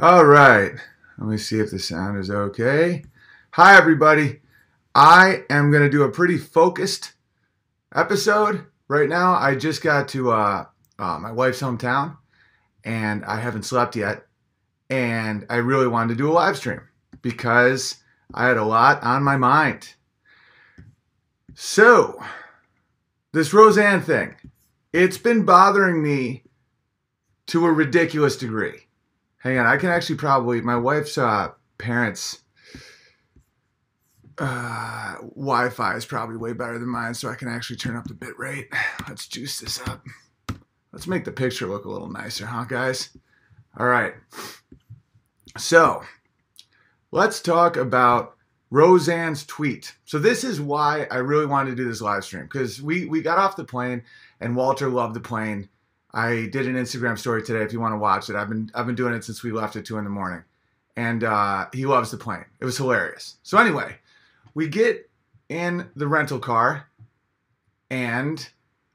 All right. Let me see if the sound is okay. Hi, everybody. I am going to do a pretty focused episode right now. I just got to uh, uh, my wife's hometown and I haven't slept yet. And I really wanted to do a live stream because I had a lot on my mind. So, this Roseanne thing, it's been bothering me to a ridiculous degree. Hang on, I can actually probably my wife's uh, parents uh, Wi-Fi is probably way better than mine, so I can actually turn up the bit rate. Let's juice this up. Let's make the picture look a little nicer, huh, guys? All right. So, let's talk about Roseanne's tweet. So this is why I really wanted to do this live stream because we we got off the plane and Walter loved the plane I did an Instagram story today. If you want to watch it, I've been I've been doing it since we left at two in the morning, and uh, he loves the plane. It was hilarious. So anyway, we get in the rental car, and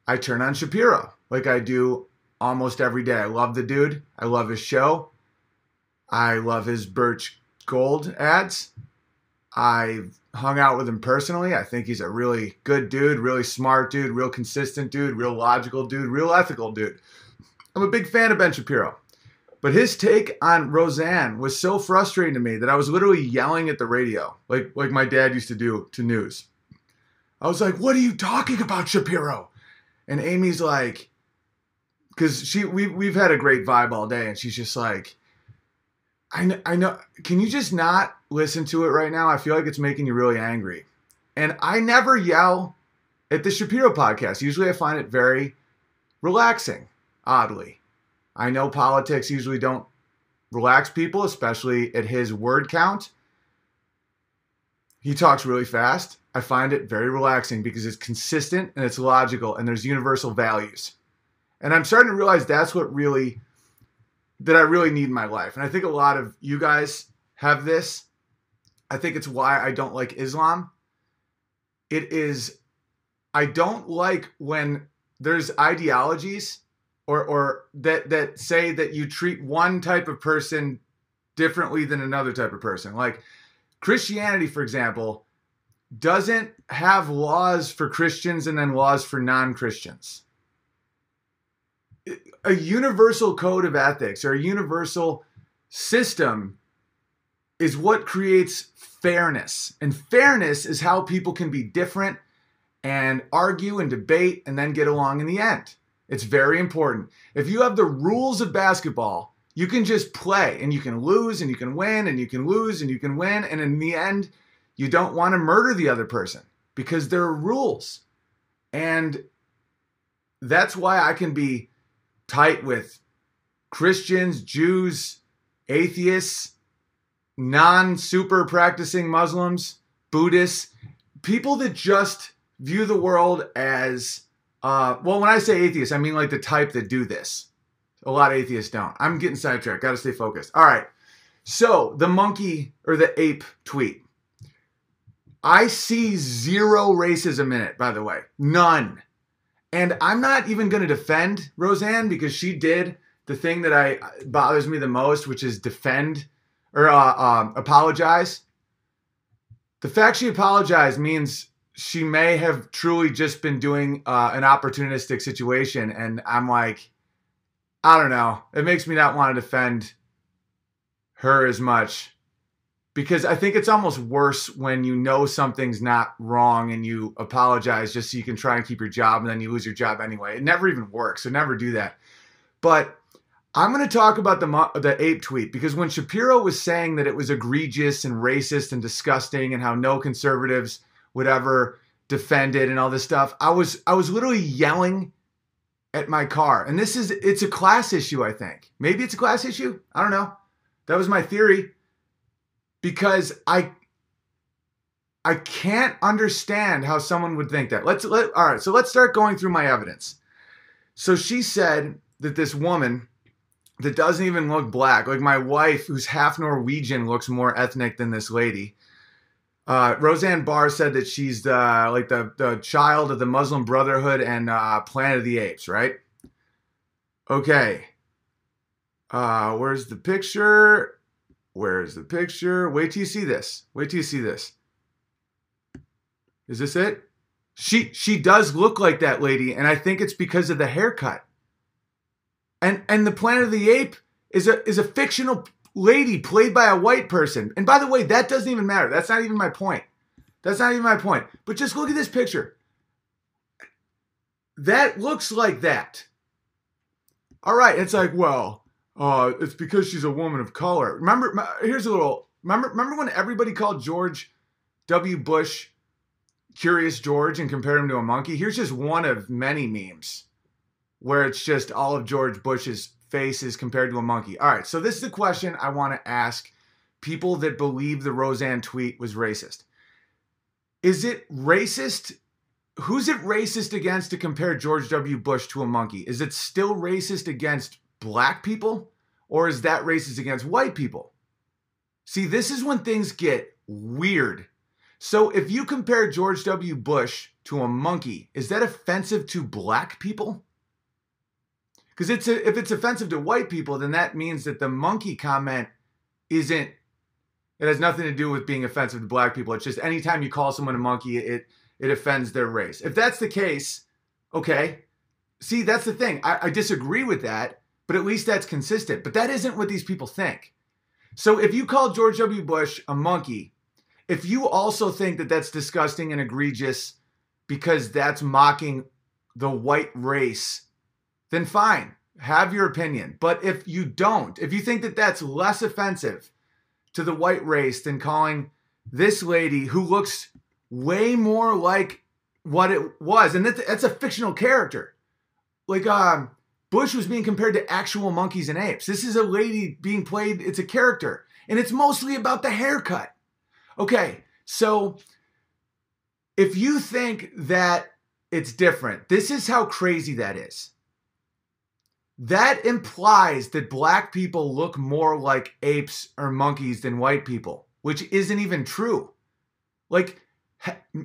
I turn on Shapiro like I do almost every day. I love the dude. I love his show. I love his Birch Gold ads. I've hung out with him personally. I think he's a really good dude, really smart dude, real consistent dude, real logical dude, real ethical dude. I'm a big fan of Ben Shapiro. But his take on Roseanne was so frustrating to me that I was literally yelling at the radio, like like my dad used to do to news. I was like, "What are you talking about, Shapiro?" And Amy's like, because she we we've had a great vibe all day, and she's just like, I know, I know. Can you just not listen to it right now? I feel like it's making you really angry. And I never yell at the Shapiro podcast. Usually I find it very relaxing, oddly. I know politics usually don't relax people, especially at his word count. He talks really fast. I find it very relaxing because it's consistent and it's logical and there's universal values. And I'm starting to realize that's what really that I really need in my life. And I think a lot of you guys have this. I think it's why I don't like Islam. It is, I don't like when there's ideologies or, or that, that say that you treat one type of person differently than another type of person. Like Christianity, for example, doesn't have laws for Christians and then laws for non Christians a universal code of ethics or a universal system is what creates fairness. And fairness is how people can be different and argue and debate and then get along in the end. It's very important. If you have the rules of basketball, you can just play and you can lose and you can win and you can lose and you can win. And in the end, you don't want to murder the other person because there are rules. And that's why I can be tight with Christians, Jews, atheists, non super practicing Muslims, Buddhists, people that just view the world as, uh, well, when I say atheists, I mean like the type that do this. A lot of atheists don't. I'm getting sidetracked. Got to stay focused. All right. So the monkey or the ape tweet. I see zero racism in it, by the way. None. And I'm not even going to defend Roseanne because she did the thing that I bothers me the most, which is defend or uh, um, apologize. The fact she apologized means she may have truly just been doing uh, an opportunistic situation, and I'm like, I don't know. It makes me not want to defend her as much because I think it's almost worse when you know something's not wrong and you apologize just so you can try and keep your job and then you lose your job anyway. It never even works. So never do that. But I'm going to talk about the the ape tweet because when Shapiro was saying that it was egregious and racist and disgusting and how no conservatives would ever defend it and all this stuff, I was I was literally yelling at my car. And this is it's a class issue, I think. Maybe it's a class issue. I don't know. That was my theory because I I can't understand how someone would think that. Let's let all right, so let's start going through my evidence. So she said that this woman that doesn't even look black, like my wife, who's half Norwegian, looks more ethnic than this lady. Uh, Roseanne Barr said that she's the like the the child of the Muslim Brotherhood and uh, Planet of the Apes, right? Okay. Uh, where's the picture? Where's the picture? Wait till you see this. Wait till you see this. Is this it? She she does look like that lady, and I think it's because of the haircut. And and the Planet of the Ape is a is a fictional lady played by a white person. And by the way, that doesn't even matter. That's not even my point. That's not even my point. But just look at this picture. That looks like that. All right, it's like, well, uh, it's because she's a woman of color. Remember, here's a little. Remember, remember when everybody called George W. Bush Curious George and compared him to a monkey? Here's just one of many memes where it's just all of George Bush's face is compared to a monkey. All right, so this is the question I want to ask people that believe the Roseanne tweet was racist. Is it racist? Who's it racist against to compare George W. Bush to a monkey? Is it still racist against black people? Or is that racist against white people? See, this is when things get weird. So if you compare George W. Bush to a monkey, is that offensive to black people? Because it's a, if it's offensive to white people, then that means that the monkey comment isn't. It has nothing to do with being offensive to black people. It's just anytime you call someone a monkey, it it offends their race. If that's the case, okay. See, that's the thing. I, I disagree with that, but at least that's consistent. But that isn't what these people think. So if you call George W. Bush a monkey, if you also think that that's disgusting and egregious because that's mocking the white race then fine, have your opinion. But if you don't, if you think that that's less offensive to the white race than calling this lady who looks way more like what it was, and that's, a fictional character. Like um, Bush was being compared to actual monkeys and apes. This is a lady being played, it's a character, and it's mostly about the haircut. Okay, so if you think that it's different, this is how crazy that is that implies that black people look more like apes or monkeys than white people, which isn't even true. Like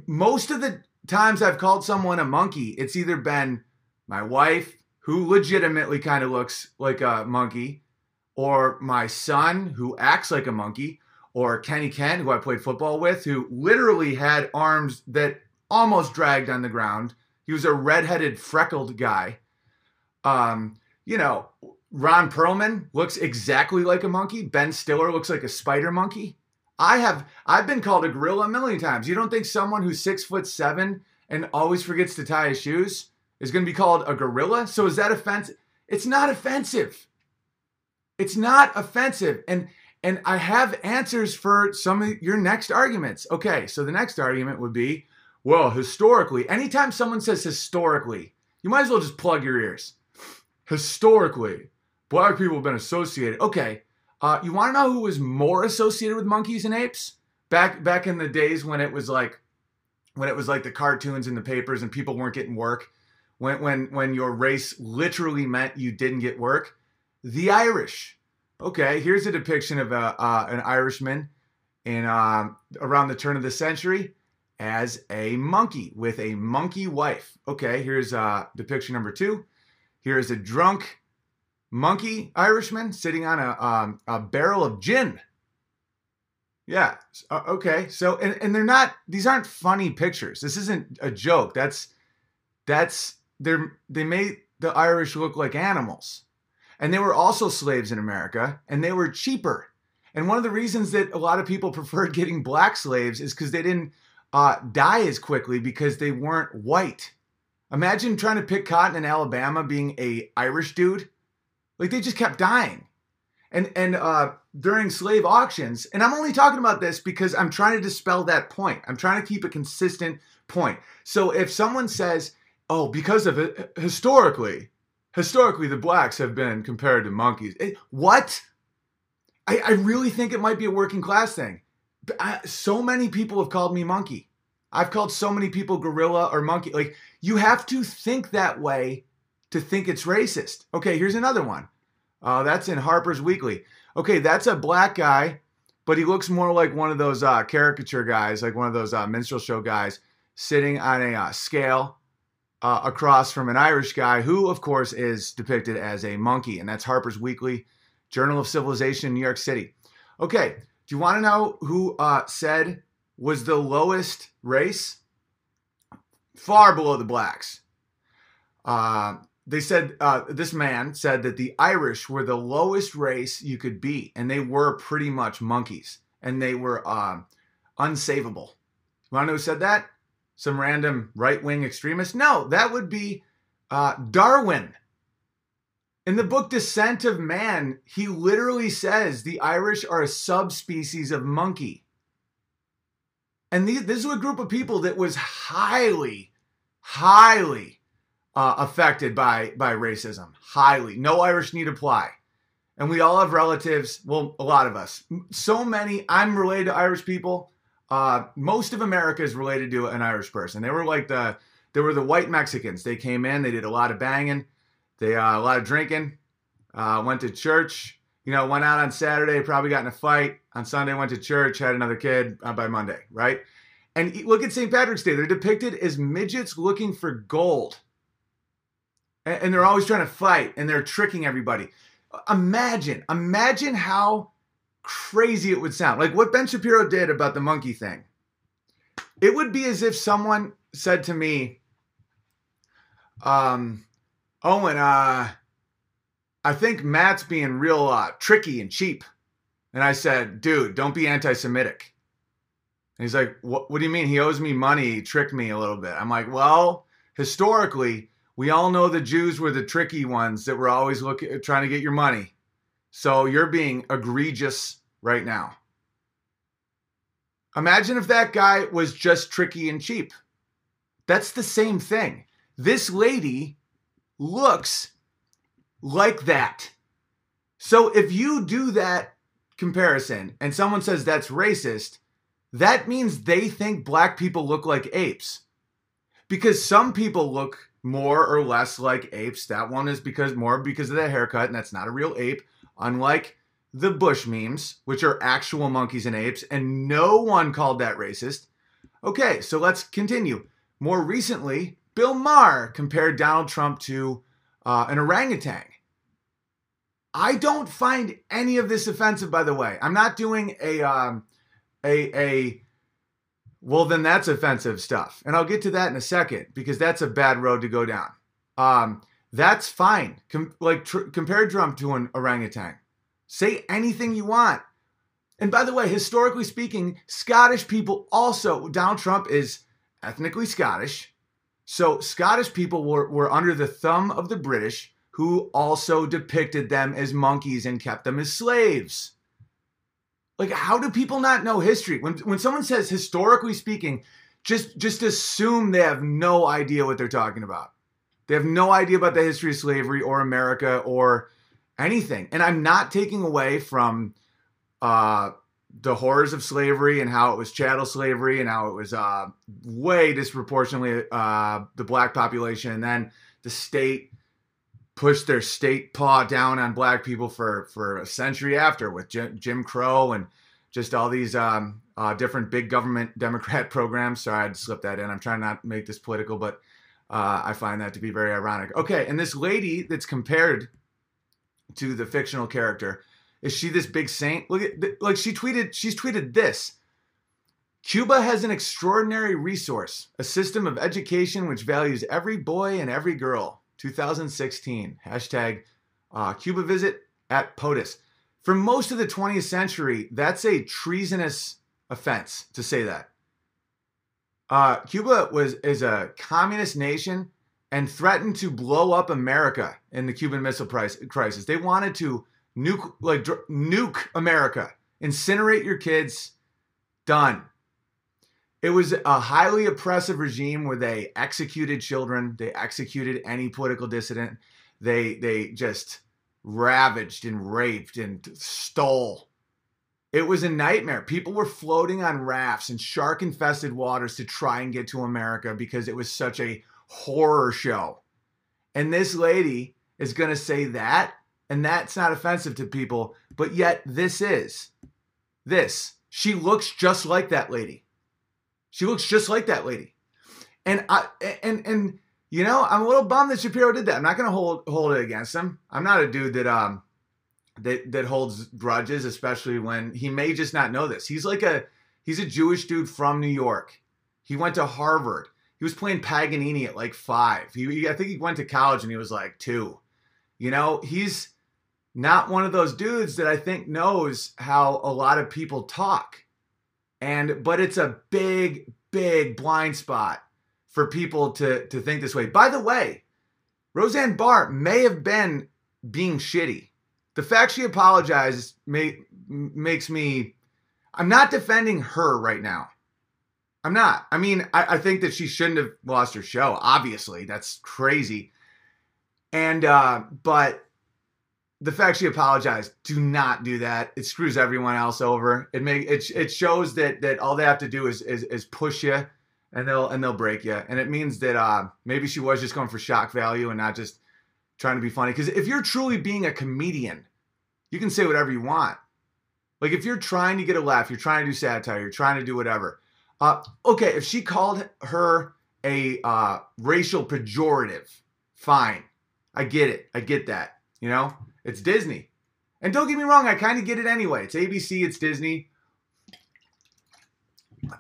most of the times I've called someone a monkey, it's either been my wife, who legitimately kind of looks like a monkey, or my son, who acts like a monkey, or Kenny Kent, who I played football with, who literally had arms that almost dragged on the ground. He was a redheaded, freckled guy. Um, you know, Ron Perlman looks exactly like a monkey. Ben Stiller looks like a spider monkey. I have I've been called a gorilla a million times. You don't think someone who's six foot seven and always forgets to tie his shoes is going to be called a gorilla? So is that offensive? It's not offensive. It's not offensive. And and I have answers for some of your next arguments. Okay, so the next argument would be, well, historically, anytime someone says historically, you might as well just plug your ears historically, black people have been associated. Okay, uh, you want to know who was more associated with monkeys and apes back back in the days when it was like when it was like the cartoons in the papers and people weren't getting work when when when your race literally meant you didn't get work the irish okay here's a depiction of a, uh, an irishman in uh, around the turn of the century as a monkey with a monkey wife okay here's uh, depiction number two here is a drunk monkey Irishman sitting on a, um, a barrel of gin. Yeah. Uh, okay. So, and, and they're not, these aren't funny pictures. This isn't a joke. That's, that's, they're, they made the Irish look like animals. And they were also slaves in America and they were cheaper. And one of the reasons that a lot of people preferred getting black slaves is because they didn't uh, die as quickly because they weren't white. Imagine trying to pick cotton in Alabama being a Irish dude. Like they just kept dying. And and uh, during slave auctions, and I'm only talking about this because I'm trying to dispel that point. I'm trying to keep a consistent point. So if someone says, "Oh, because of it, historically, historically the blacks have been compared to monkeys," it, what? I, I really think it might be a working class thing. I, so many people have called me monkey. I've called so many people gorilla or monkey. Like, you have to think that way to think it's racist. Okay, here's another one. Uh, that's in Harper's Weekly. Okay, that's a black guy, but he looks more like one of those uh, caricature guys, like one of those uh, minstrel show guys, sitting on a uh, scale uh, across from an Irish guy who, of course, is depicted as a monkey. And that's Harper's Weekly. Journal of Civilization New York City. Okay, do you want to know who uh, said was the lowest race? Far below the blacks. Uh, they said uh, this man said that the Irish were the lowest race you could be, and they were pretty much monkeys, and they were uh, unsavable. You want to know who said that? Some random right wing extremist? No, that would be uh, Darwin. In the book Descent of Man, he literally says the Irish are a subspecies of monkey. And these, this is a group of people that was highly, highly uh, affected by by racism. Highly, no Irish need apply. And we all have relatives. Well, a lot of us. So many. I'm related to Irish people. Uh, most of America is related to an Irish person. They were like the they were the white Mexicans. They came in. They did a lot of banging. They uh, a lot of drinking. Uh, went to church. You know, went out on Saturday. Probably got in a fight. On Sunday, went to church. Had another kid uh, by Monday. Right. And look at St. Patrick's Day. They're depicted as midgets looking for gold and they're always trying to fight and they're tricking everybody. Imagine, imagine how crazy it would sound. Like what Ben Shapiro did about the monkey thing. It would be as if someone said to me, um, Owen, uh, I think Matt's being real uh, tricky and cheap. And I said, dude, don't be anti Semitic. And he's like, what, what do you mean? He owes me money. He tricked me a little bit. I'm like, well, historically, we all know the Jews were the tricky ones that were always looking trying to get your money. So you're being egregious right now. Imagine if that guy was just tricky and cheap. That's the same thing. This lady looks like that. So if you do that comparison and someone says that's racist, that means they think black people look like apes. Because some people look more or less like apes. That one is because more because of the haircut, and that's not a real ape. Unlike the Bush memes, which are actual monkeys and apes, and no one called that racist. Okay, so let's continue. More recently, Bill Maher compared Donald Trump to uh, an orangutan. I don't find any of this offensive, by the way. I'm not doing a um, a a well, then that's offensive stuff. And I'll get to that in a second because that's a bad road to go down. Um, that's fine. Com- like tr- compare Trump to an orangutan. Say anything you want. And by the way, historically speaking, Scottish people also, Donald Trump is ethnically Scottish. So Scottish people were, were under the thumb of the British, who also depicted them as monkeys and kept them as slaves. Like, how do people not know history? When when someone says historically speaking, just just assume they have no idea what they're talking about. They have no idea about the history of slavery or America or anything. And I'm not taking away from uh, the horrors of slavery and how it was chattel slavery and how it was uh, way disproportionately uh, the black population. And then the state pushed their state paw down on black people for for a century after with Jim, Jim Crow and just all these um, uh, different big government Democrat programs. Sorry, I had to slip that in. I'm trying not to make this political, but uh, I find that to be very ironic. Okay, and this lady that's compared to the fictional character is she this big saint? Look at like she tweeted. She's tweeted this. Cuba has an extraordinary resource, a system of education which values every boy and every girl. 2016. Hashtag uh, Cuba visit at POTUS. For most of the 20th century, that's a treasonous offense to say that. Uh, Cuba was is a communist nation and threatened to blow up America in the Cuban Missile price, Crisis. They wanted to nuke like nuke America, incinerate your kids. Done. It was a highly oppressive regime where they executed children, they executed any political dissident, they they just ravaged and raped and stole. It was a nightmare. People were floating on rafts in shark infested waters to try and get to America because it was such a horror show. And this lady is going to say that, and that's not offensive to people, but yet this is. This. She looks just like that lady. She looks just like that lady. And I and and you know, I'm a little bummed that Shapiro did that. I'm not gonna hold hold it against him. I'm not a dude that um that that holds grudges, especially when he may just not know this. He's like a he's a Jewish dude from New York. He went to Harvard. He was playing Paganini at like five. He, I think he went to college and he was like two. You know, he's not one of those dudes that I think knows how a lot of people talk. And but it's a big, big blind spot for people to to think this way. By the way, Roseanne Barr may have been being shitty. The fact she apologized may, makes me. I'm not defending her right now. I'm not. I mean, I, I, think that she shouldn't have lost her show. Obviously, that's crazy. And uh, but the fact she apologized, do not do that. It screws everyone else over. It make it it shows that that all they have to do is is, is push you, and they'll and they'll break you. And it means that uh, maybe she was just going for shock value and not just trying to be funny. Because if you're truly being a comedian, you can say whatever you want. Like if you're trying to get a laugh, you're trying to do satire, you're trying to do whatever. Uh, okay, if she called her a uh, racial pejorative, fine. I get it. I get that. You know, it's Disney. And don't get me wrong, I kind of get it anyway. It's ABC, it's Disney.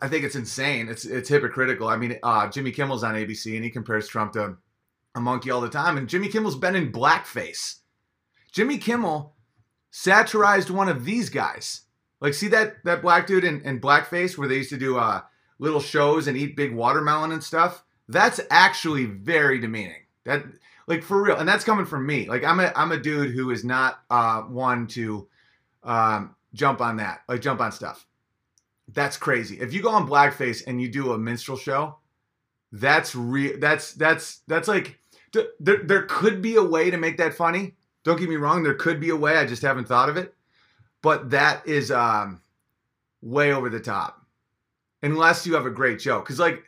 I think it's insane. It's it's hypocritical. I mean, uh, Jimmy Kimmel's on ABC and he compares Trump to a monkey all the time. And Jimmy Kimmel's been in blackface. Jimmy Kimmel satirized one of these guys. Like, see that that black dude in, in blackface where they used to do uh, little shows and eat big watermelon and stuff? That's actually very demeaning. That like for real, and that's coming from me. Like I'm a I'm a dude who is not uh, one to um, jump on that, like jump on stuff. That's crazy. If you go on blackface and you do a minstrel show, that's real. That's that's that's like there, there could be a way to make that funny. Don't get me wrong, there could be a way. I just haven't thought of it. But that is um, way over the top. Unless you have a great joke. Because, like,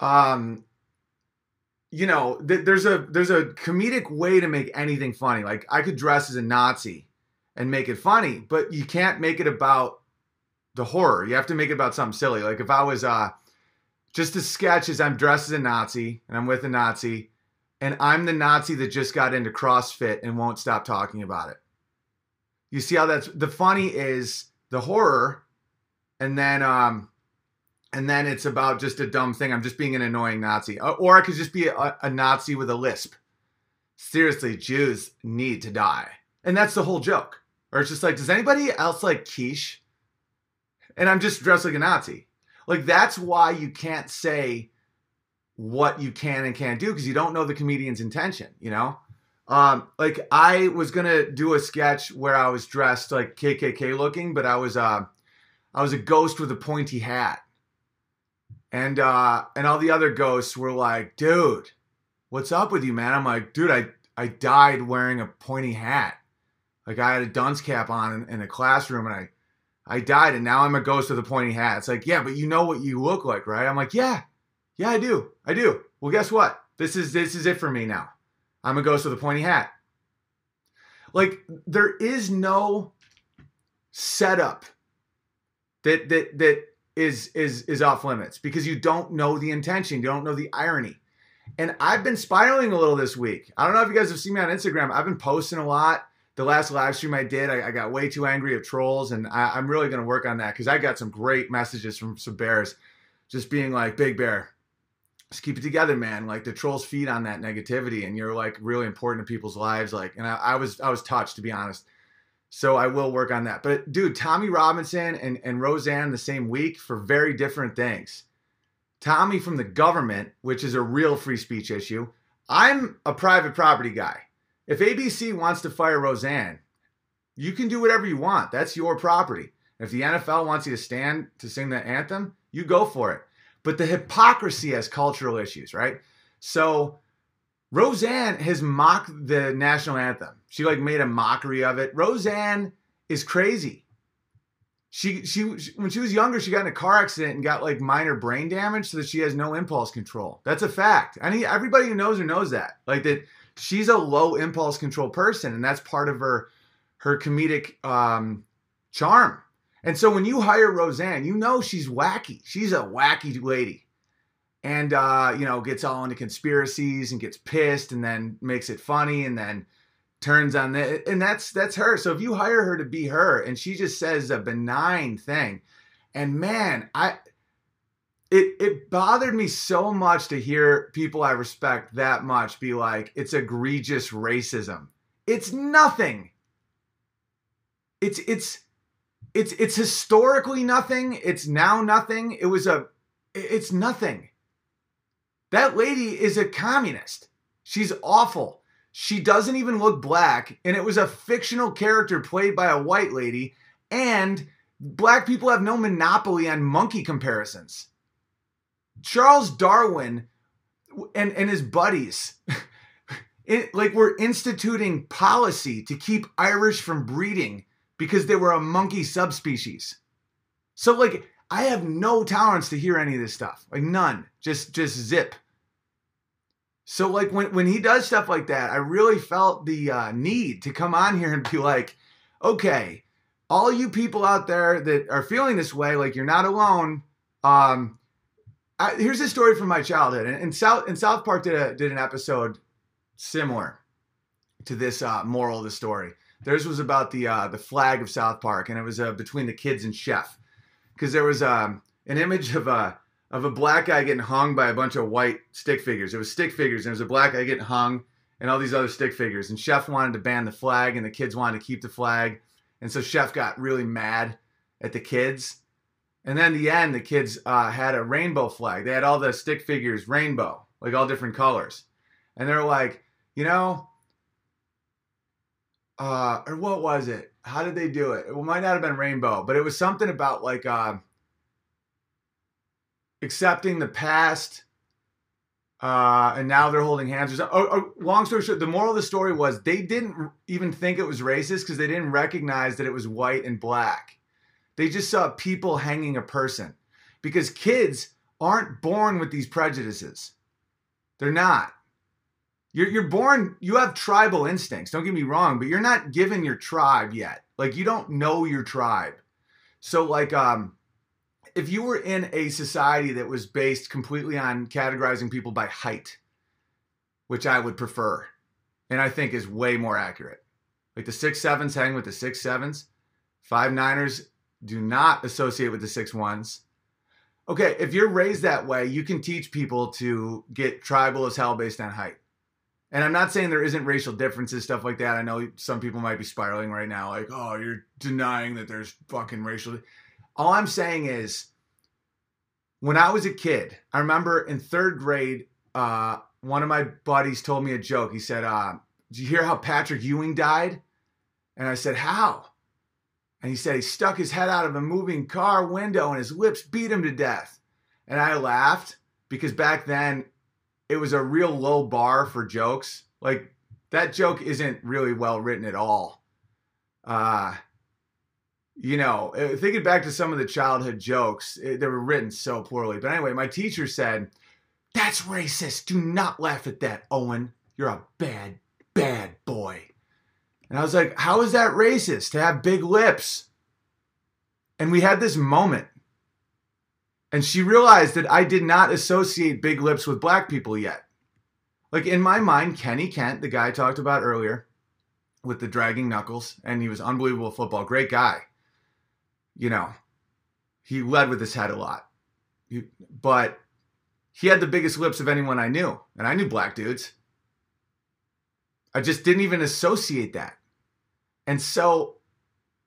um, you know, th- there's a there's a comedic way to make anything funny. Like I could dress as a Nazi and make it funny, but you can't make it about the horror. You have to make it about something silly. Like if I was uh just a sketch as I'm dressed as a Nazi and I'm with a Nazi and I'm the Nazi that just got into CrossFit and won't stop talking about it. You see how that's the funny is the horror, and then um, and then it's about just a dumb thing. I'm just being an annoying Nazi, or I could just be a, a Nazi with a lisp. Seriously, Jews need to die, and that's the whole joke. Or it's just like, does anybody else like quiche? And I'm just dressed like a Nazi. Like that's why you can't say what you can and can't do because you don't know the comedian's intention, you know? Um, like I was gonna do a sketch where I was dressed like KKK looking, but I was uh, I was a ghost with a pointy hat, and uh, and all the other ghosts were like, "Dude, what's up with you, man?" I'm like, "Dude, I I died wearing a pointy hat, like I had a dunce cap on in, in a classroom, and I I died, and now I'm a ghost with a pointy hat." It's like, yeah, but you know what you look like, right? I'm like, yeah, yeah, I do. I do. Well, guess what? This is this is it for me now. I'm a ghost with a pointy hat. Like there is no setup that that that is is is off limits because you don't know the intention, you don't know the irony. And I've been spiraling a little this week. I don't know if you guys have seen me on Instagram. I've been posting a lot. The last live stream I did, I, I got way too angry at trolls, and I, am really going to work on that because I got some great messages from some bears, just being like, "Big Bear, just keep it together, man. Like the trolls feed on that negativity, and you're like really important to people's lives. Like, and I, I was I was touched to be honest. So I will work on that. But dude, Tommy Robinson and, and Roseanne the same week for very different things. Tommy from the government, which is a real free speech issue. I'm a private property guy. If ABC wants to fire Roseanne, you can do whatever you want. That's your property. If the NFL wants you to stand to sing the anthem, you go for it but the hypocrisy has cultural issues, right? So Roseanne has mocked the national anthem. She like made a mockery of it. Roseanne is crazy. She, she she when she was younger, she got in a car accident and got like minor brain damage, so that she has no impulse control. That's a fact. Mean, everybody who knows her knows that. Like that, she's a low impulse control person, and that's part of her her comedic um, charm. And so when you hire Roseanne, you know she's wacky. She's a wacky lady. And uh, you know, gets all into conspiracies and gets pissed and then makes it funny and then turns on that and that's that's her so if you hire her to be her and she just says a benign thing and man i it it bothered me so much to hear people i respect that much be like it's egregious racism it's nothing it's it's it's it's historically nothing. It's now nothing. It was a it's nothing. That lady is a communist. She's awful. She doesn't even look black, and it was a fictional character played by a white lady, and black people have no monopoly on monkey comparisons. Charles Darwin and, and his buddies, it, like, were instituting policy to keep Irish from breeding because they were a monkey subspecies. So, like, I have no tolerance to hear any of this stuff. Like, none. Just, just zip. So like when when he does stuff like that, I really felt the uh, need to come on here and be like, okay, all you people out there that are feeling this way, like you're not alone. Um, I, here's a story from my childhood, and, and South and South Park did a did an episode similar to this uh, moral of the story. Theirs was about the uh, the flag of South Park, and it was uh, between the kids and Chef, because there was um, an image of a of a black guy getting hung by a bunch of white stick figures. It was stick figures, and it was a black guy getting hung and all these other stick figures. And Chef wanted to ban the flag, and the kids wanted to keep the flag. And so Chef got really mad at the kids. And then the end, the kids uh, had a rainbow flag. They had all the stick figures rainbow, like all different colors. And they're like, you know, uh, or what was it? How did they do it? It might not have been rainbow, but it was something about like uh, accepting the past, uh, and now they're holding hands. Or, or, or, long story short, the moral of the story was they didn't even think it was racist because they didn't recognize that it was white and black. They just saw people hanging a person because kids aren't born with these prejudices. They're not. You're, you're born, you have tribal instincts. Don't get me wrong, but you're not given your tribe yet. Like you don't know your tribe. So like um if you were in a society that was based completely on categorizing people by height, which I would prefer, and I think is way more accurate. Like the six sevens hang with the six sevens. Five niners do not associate with the six ones. Okay, if you're raised that way, you can teach people to get tribal as hell based on height. And I'm not saying there isn't racial differences, stuff like that. I know some people might be spiraling right now, like, oh, you're denying that there's fucking racial. All I'm saying is, when I was a kid, I remember in third grade, uh, one of my buddies told me a joke. He said, uh, Did you hear how Patrick Ewing died? And I said, How? And he said he stuck his head out of a moving car window and his lips beat him to death. And I laughed because back then it was a real low bar for jokes. Like that joke isn't really well written at all. Uh, you know, uh, thinking back to some of the childhood jokes, eh, they were written so poorly. But anyway, my teacher said, That's racist. Do not laugh at that, Owen. You're a bad, bad boy. And I was like, How is that racist to have big lips? And we had this moment. And she realized that I did not associate big lips with black people yet. Like in my mind, Kenny Kent, the guy I talked about earlier with the dragging knuckles, and he was unbelievable football, great guy you know, he led with his head a lot. He, but he had the biggest lips of anyone I knew. And I knew black dudes. I just didn't even associate that. And so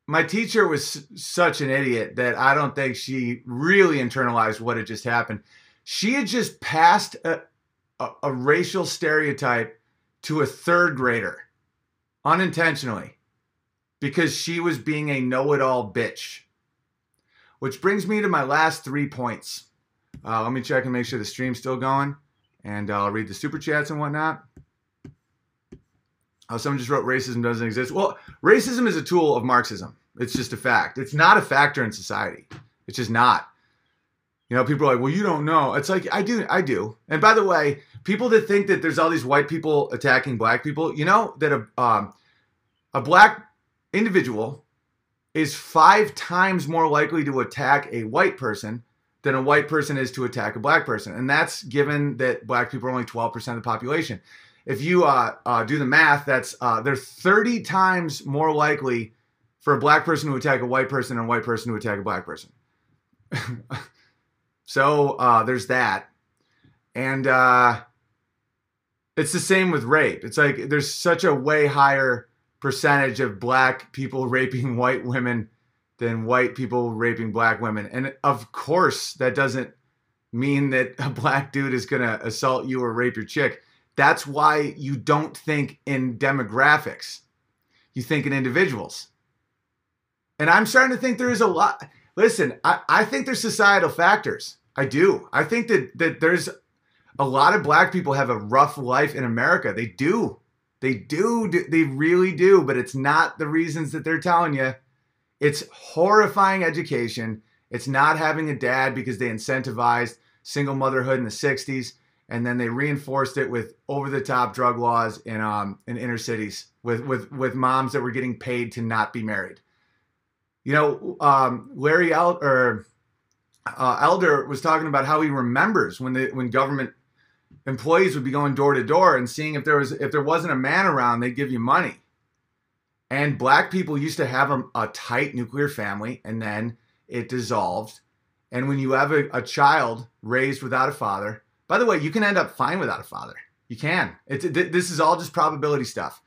my teacher was such an idiot that I don't think she really internalized what had just happened. She had just passed a, a, a racial stereotype to a third grader unintentionally because she was being a know it all bitch. Which brings me to my last three points. Uh, let me check and make sure the stream's still going, and I'll read the super chats and whatnot. Oh, someone just wrote racism doesn't exist. Well, racism is a tool of Marxism. It's just a fact. It's not a factor in society. It's just not. You know, people are like, well, you don't know. It's like, I do, I do. And by the way, people that think that there's all these white people attacking black people, you know, that a, um, a black individual is five times more likely to attack a white person than a white person is to attack a black person. And that's given that black people are only 12% of the population. If you uh, uh, do the math, that's uh, they're 30 times more likely for a black person to attack a white person and a white person to attack a black person. so uh, there's that, and uh, it's the same with rape. It's like there's such a way higher percentage of black people raping white women than white people raping black women, and of course that doesn't mean that a black dude is gonna assault you or rape your chick. That's why you don't think in demographics. You think in individuals. And I'm starting to think there is a lot. Listen, I, I think there's societal factors. I do. I think that that there's a lot of black people have a rough life in America. They do. They do. They really do. But it's not the reasons that they're telling you. It's horrifying education. It's not having a dad because they incentivized single motherhood in the 60s and then they reinforced it with over the top drug laws in um in inner cities with with with moms that were getting paid to not be married. You know, um, Larry El- or uh, Elder was talking about how he remembers when the when government employees would be going door to door and seeing if there was if there wasn't a man around, they'd give you money. And black people used to have a, a tight nuclear family, and then it dissolved. And when you have a, a child raised without a father, by the way, you can end up fine without a father. You can. It's it, this is all just probability stuff,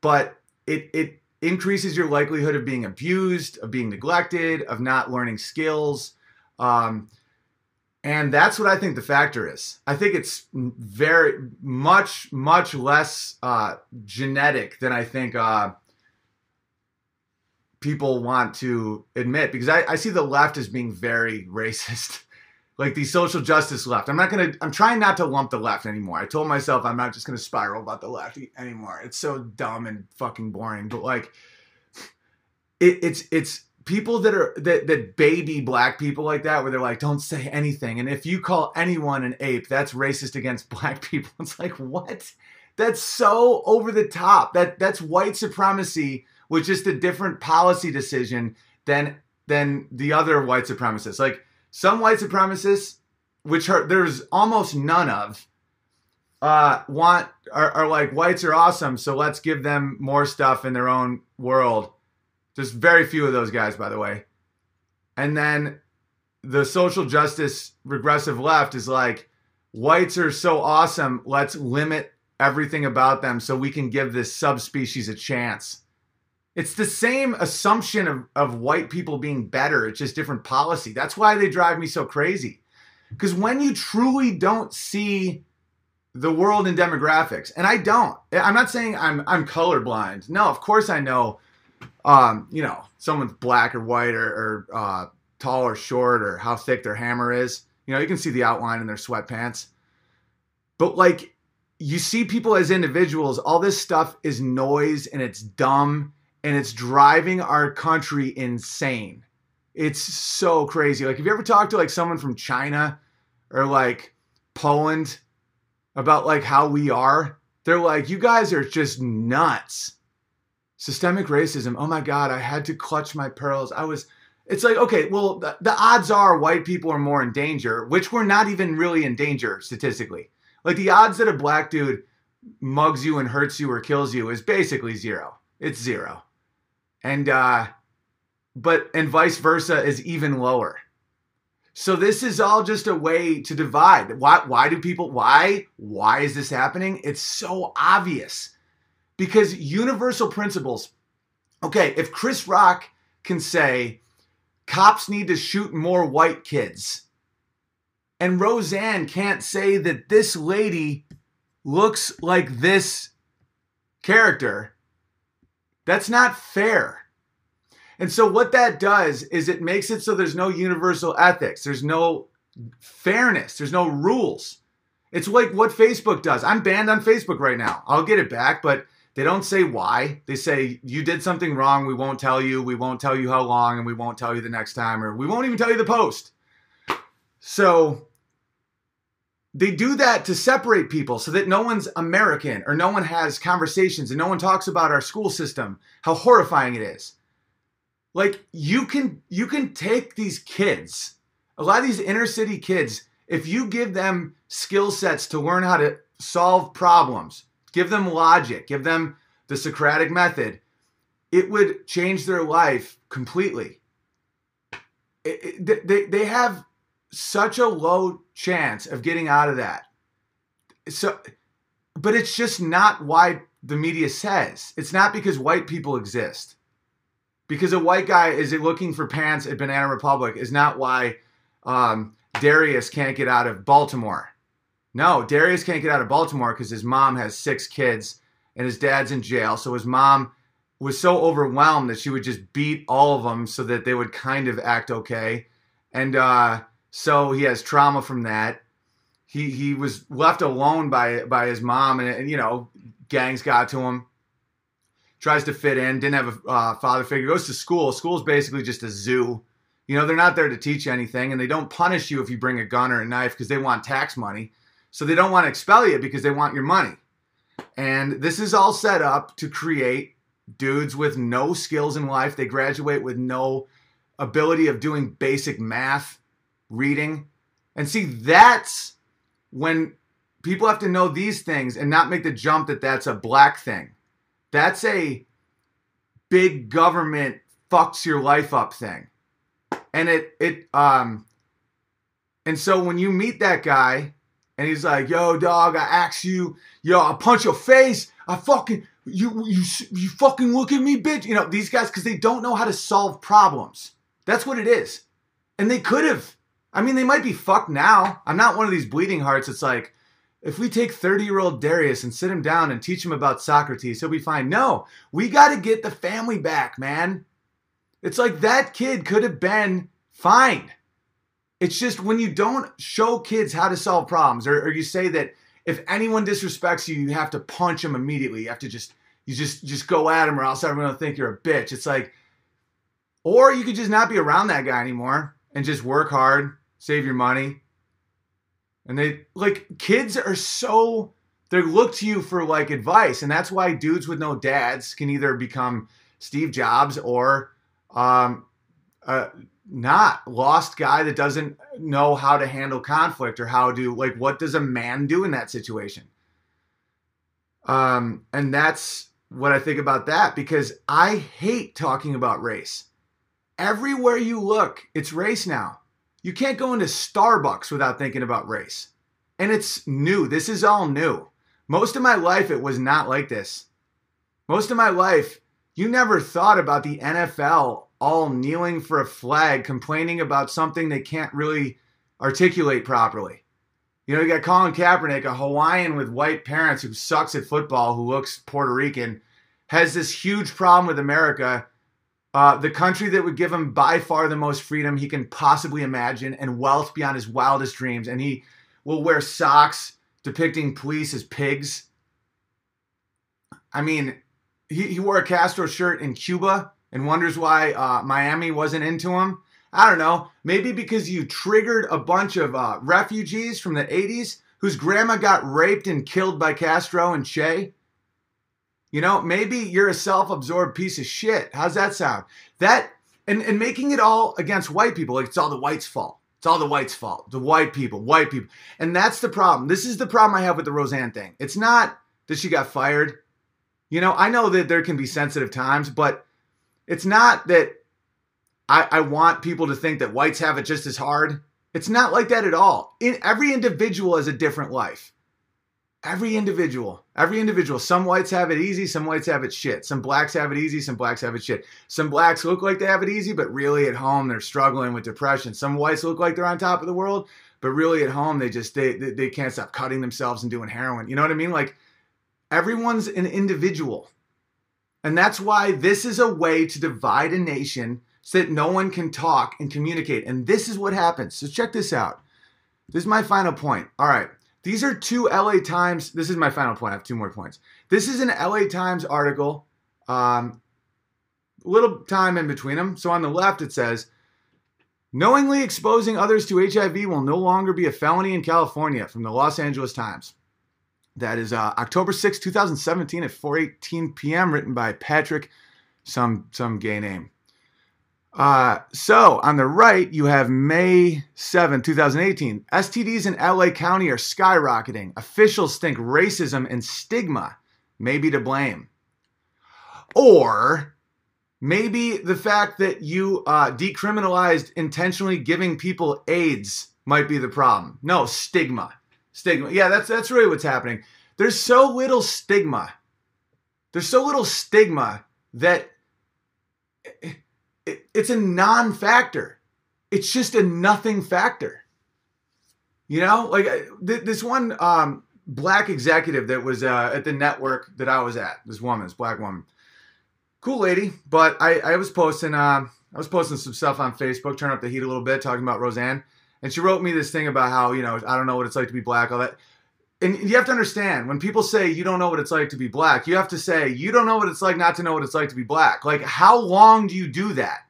but it it increases your likelihood of being abused, of being neglected, of not learning skills. Um, and that's what I think the factor is. I think it's very much, much less uh, genetic than I think uh, people want to admit because I, I see the left as being very racist like the social justice left. I'm not gonna. I'm trying not to lump the left anymore. I told myself I'm not just gonna spiral about the left anymore. It's so dumb and fucking boring. But like, it, it's it's people that are that that baby black people like that, where they're like, don't say anything, and if you call anyone an ape, that's racist against black people. It's like what? That's so over the top. That that's white supremacy with just a different policy decision than than the other white supremacists. Like some white supremacists, which are there's almost none of, uh, want are, are like whites are awesome, so let's give them more stuff in their own world. There's very few of those guys, by the way. And then the social justice regressive left is like, whites are so awesome, let's limit everything about them so we can give this subspecies a chance. It's the same assumption of, of white people being better. It's just different policy. That's why they drive me so crazy. Because when you truly don't see the world in demographics, and I don't, I'm not saying I'm I'm colorblind. No, of course I know, um, you know, someone's black or white or, or uh, tall or short or how thick their hammer is. You know, you can see the outline in their sweatpants. But like, you see people as individuals. All this stuff is noise and it's dumb and it's driving our country insane. It's so crazy. Like, have you ever talked to like someone from China or like Poland about like how we are? They're like, you guys are just nuts. Systemic racism. Oh my God, I had to clutch my pearls. I was, it's like, okay, well, the, the odds are white people are more in danger, which we're not even really in danger statistically. Like, the odds that a black dude mugs you and hurts you or kills you is basically zero. It's zero and uh, but and vice versa is even lower. So this is all just a way to divide. Why why do people why why is this happening? It's so obvious. Because universal principles. Okay, if Chris Rock can say cops need to shoot more white kids and Roseanne can't say that this lady looks like this character that's not fair. And so, what that does is it makes it so there's no universal ethics, there's no fairness, there's no rules. It's like what Facebook does. I'm banned on Facebook right now. I'll get it back, but they don't say why. They say, you did something wrong. We won't tell you. We won't tell you how long, and we won't tell you the next time, or we won't even tell you the post. So, they do that to separate people so that no one's American or no one has conversations and no one talks about our school system, how horrifying it is. Like you can you can take these kids, a lot of these inner city kids, if you give them skill sets to learn how to solve problems, give them logic, give them the Socratic method, it would change their life completely. It, it, they, they have such a low chance of getting out of that. So, but it's just not why the media says. It's not because white people exist. Because a white guy is looking for pants at Banana Republic is not why um, Darius can't get out of Baltimore. No, Darius can't get out of Baltimore because his mom has six kids and his dad's in jail. So his mom was so overwhelmed that she would just beat all of them so that they would kind of act okay. And uh, so he has trauma from that. He he was left alone by by his mom, and, and you know gangs got to him. Tries to fit in, didn't have a uh, father figure. Goes to school. School's basically just a zoo. You know they're not there to teach you anything, and they don't punish you if you bring a gun or a knife because they want tax money. So they don't want to expel you because they want your money. And this is all set up to create dudes with no skills in life. They graduate with no ability of doing basic math, reading. And see, that's when people have to know these things and not make the jump that that's a black thing. That's a big government fucks your life up thing. And it it um and so when you meet that guy and he's like, "Yo, dog, I ask you, yo, I punch your face. I fucking you you you fucking look at me, bitch." You know these guys because they don't know how to solve problems. That's what it is, and they could have. I mean, they might be fucked now. I'm not one of these bleeding hearts. It's like if we take 30 year old Darius and sit him down and teach him about Socrates, he'll be fine. No, we got to get the family back, man. It's like that kid could have been fine. It's just when you don't show kids how to solve problems, or, or you say that if anyone disrespects you, you have to punch them immediately. You have to just you just just go at them, or else everyone will think you're a bitch. It's like, or you could just not be around that guy anymore and just work hard, save your money. And they like kids are so they look to you for like advice, and that's why dudes with no dads can either become Steve Jobs or um, uh, not lost guy that doesn't know how to handle conflict or how to like what does a man do in that situation? Um and that's what i think about that because i hate talking about race. Everywhere you look it's race now you can't go into starbucks without thinking about race. And it's new. This is all new. Most of my life it was not like this. Most of my life you never thought about the nfl all kneeling for a flag, complaining about something they can't really articulate properly. You know, you got Colin Kaepernick, a Hawaiian with white parents who sucks at football, who looks Puerto Rican, has this huge problem with America, uh, the country that would give him by far the most freedom he can possibly imagine and wealth beyond his wildest dreams. And he will wear socks depicting police as pigs. I mean, he, he wore a Castro shirt in Cuba and wonders why uh, Miami wasn't into him. I don't know. Maybe because you triggered a bunch of uh, refugees from the 80s whose grandma got raped and killed by Castro and Che. You know, maybe you're a self absorbed piece of shit. How's that sound? That, and, and making it all against white people, like it's all the whites' fault. It's all the whites' fault. The white people, white people. And that's the problem. This is the problem I have with the Roseanne thing. It's not that she got fired. You know, I know that there can be sensitive times, but it's not that I, I want people to think that whites have it just as hard. It's not like that at all. In, every individual has a different life. Every individual, every individual. Some whites have it easy, some whites have it shit. Some blacks have it easy, some blacks have it shit. Some blacks look like they have it easy, but really at home they're struggling with depression. Some whites look like they're on top of the world, but really at home they just they they, they can't stop cutting themselves and doing heroin. You know what I mean? Like everyone's an individual. And that's why this is a way to divide a nation so that no one can talk and communicate. And this is what happens. So check this out. This is my final point. All right. These are two LA Times. This is my final point. I have two more points. This is an LA Times article. Um, little time in between them. So on the left, it says, Knowingly exposing others to HIV will no longer be a felony in California from the Los Angeles Times. That is uh, October 6, 2017 at 4:18 p.m. written by Patrick some some gay name. Uh, so on the right, you have May 7, 2018. STDs in LA County are skyrocketing. Officials think racism and stigma may be to blame. Or maybe the fact that you uh, decriminalized intentionally giving people AIDS might be the problem. No, stigma. Stigma. Yeah, that's that's really what's happening. There's so little stigma. There's so little stigma that it, it's a non-factor. It's just a nothing factor. You know, like th- this one um, black executive that was uh, at the network that I was at. This woman, this black woman, cool lady. But I, I was posting, uh, I was posting some stuff on Facebook, turning up the heat a little bit, talking about Roseanne, and she wrote me this thing about how you know I don't know what it's like to be black, all that. And you have to understand when people say you don't know what it's like to be black, you have to say you don't know what it's like not to know what it's like to be black. Like, how long do you do that?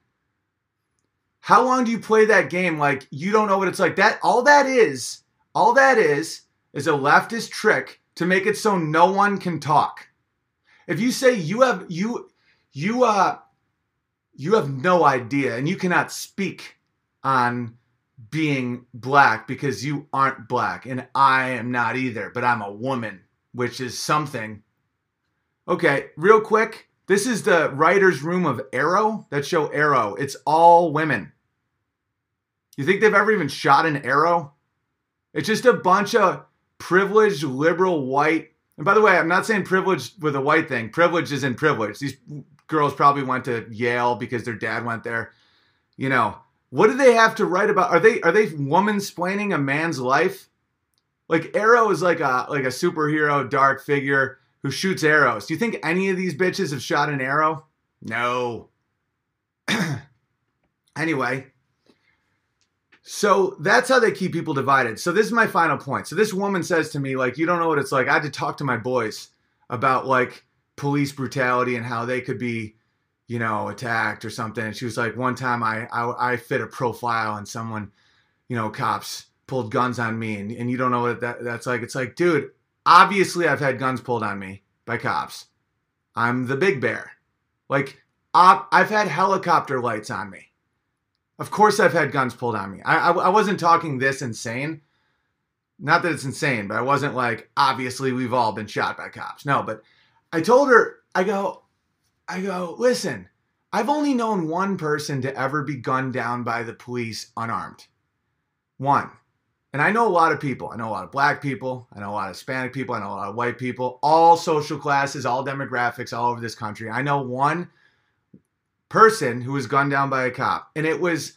How long do you play that game like you don't know what it's like? That all that is, all that is is a leftist trick to make it so no one can talk. If you say you have you you uh you have no idea and you cannot speak on being black because you aren't black and I am not either, but I'm a woman, which is something. Okay, real quick, this is the writer's room of Arrow, that show Arrow. It's all women. You think they've ever even shot an arrow? It's just a bunch of privileged liberal white. And by the way, I'm not saying privileged with a white thing. Privilege is in privilege. These girls probably went to Yale because their dad went there. You know, what do they have to write about? Are they are they woman splaining a man's life? Like Arrow is like a like a superhero dark figure who shoots arrows. Do you think any of these bitches have shot an arrow? No. anyway, so that's how they keep people divided. So this is my final point. So this woman says to me, like, you don't know what it's like. I had to talk to my boys about like police brutality and how they could be, you know, attacked or something. And she was like, one time I I, I fit a profile and someone, you know, cops pulled guns on me, and, and you don't know what that that's like. It's like, dude, obviously I've had guns pulled on me by cops. I'm the big bear. Like, I've had helicopter lights on me. Of course, I've had guns pulled on me. I, I, I wasn't talking this insane. Not that it's insane, but I wasn't like, obviously, we've all been shot by cops. No, but I told her, I go, I go, listen, I've only known one person to ever be gunned down by the police unarmed. One. And I know a lot of people. I know a lot of black people. I know a lot of Hispanic people. I know a lot of white people, all social classes, all demographics all over this country. I know one person who was gunned down by a cop. And it was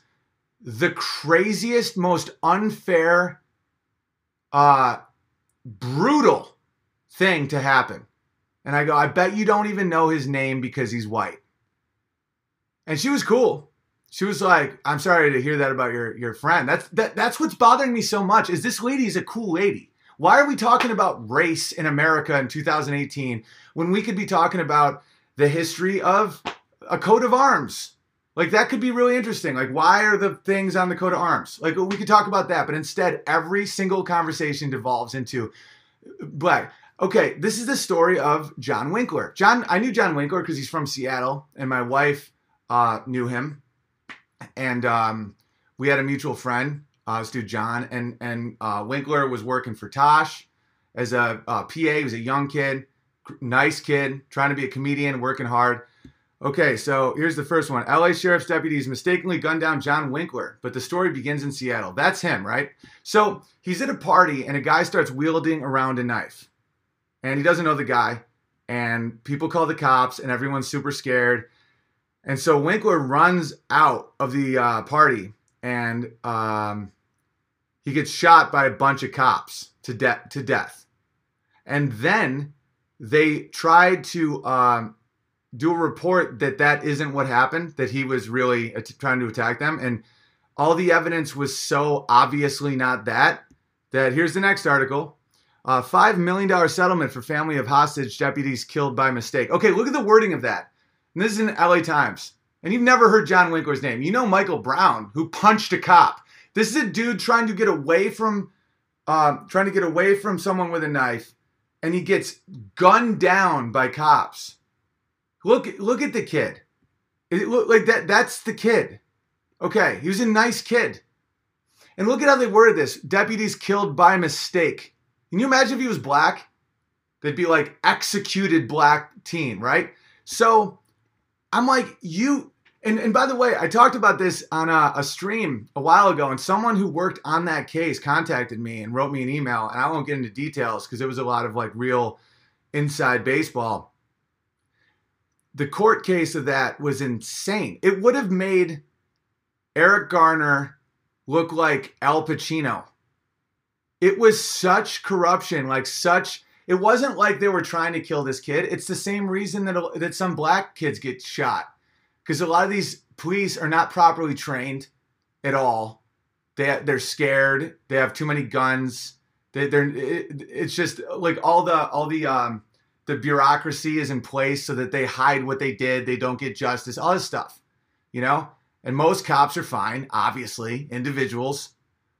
the craziest, most unfair, uh, brutal thing to happen. And I go, I bet you don't even know his name because he's white. And she was cool. She was like, I'm sorry to hear that about your, your friend. That's that that's what's bothering me so much is this lady is a cool lady. Why are we talking about race in America in 2018 when we could be talking about the history of a coat of arms. Like that could be really interesting. Like why are the things on the coat of arms? Like we could talk about that, but instead every single conversation devolves into uh, black. Okay, this is the story of John Winkler. John, I knew John Winkler because he's from Seattle, and my wife uh, knew him, and um, we had a mutual friend, uh, this dude John, and and uh, Winkler was working for Tosh as a PA. He was a young kid, nice kid, trying to be a comedian, working hard. Okay, so here's the first one. LA sheriff's deputies mistakenly gunned down John Winkler, but the story begins in Seattle. That's him, right? So he's at a party and a guy starts wielding around a knife. And he doesn't know the guy. And people call the cops and everyone's super scared. And so Winkler runs out of the uh, party and um, he gets shot by a bunch of cops to, de- to death. And then they tried to. Um, do a report that that isn't what happened, that he was really trying to attack them. And all the evidence was so obviously not that, that here's the next article. Uh, $5 million settlement for family of hostage deputies killed by mistake. Okay, look at the wording of that. And this is in LA Times. And you've never heard John Winkler's name. You know Michael Brown, who punched a cop. This is a dude trying to get away from uh, trying to get away from someone with a knife, and he gets gunned down by cops. Look, look at the kid. It look like that. That's the kid. Okay, he was a nice kid. And look at how they worded this: deputies killed by mistake. Can you imagine if he was black? They'd be like executed black teen, right? So I'm like, you and, and by the way, I talked about this on a, a, stream a while ago, and someone who worked on that case contacted me and wrote me an email. And I won't get into details because it was a lot of like real inside baseball. The court case of that was insane. It would have made Eric Garner look like Al Pacino. It was such corruption, like such. It wasn't like they were trying to kill this kid. It's the same reason that that some black kids get shot because a lot of these police are not properly trained at all. They they're scared. They have too many guns. They, they're it, it's just like all the all the um the bureaucracy is in place so that they hide what they did. They don't get justice. All this stuff, you know. And most cops are fine, obviously, individuals.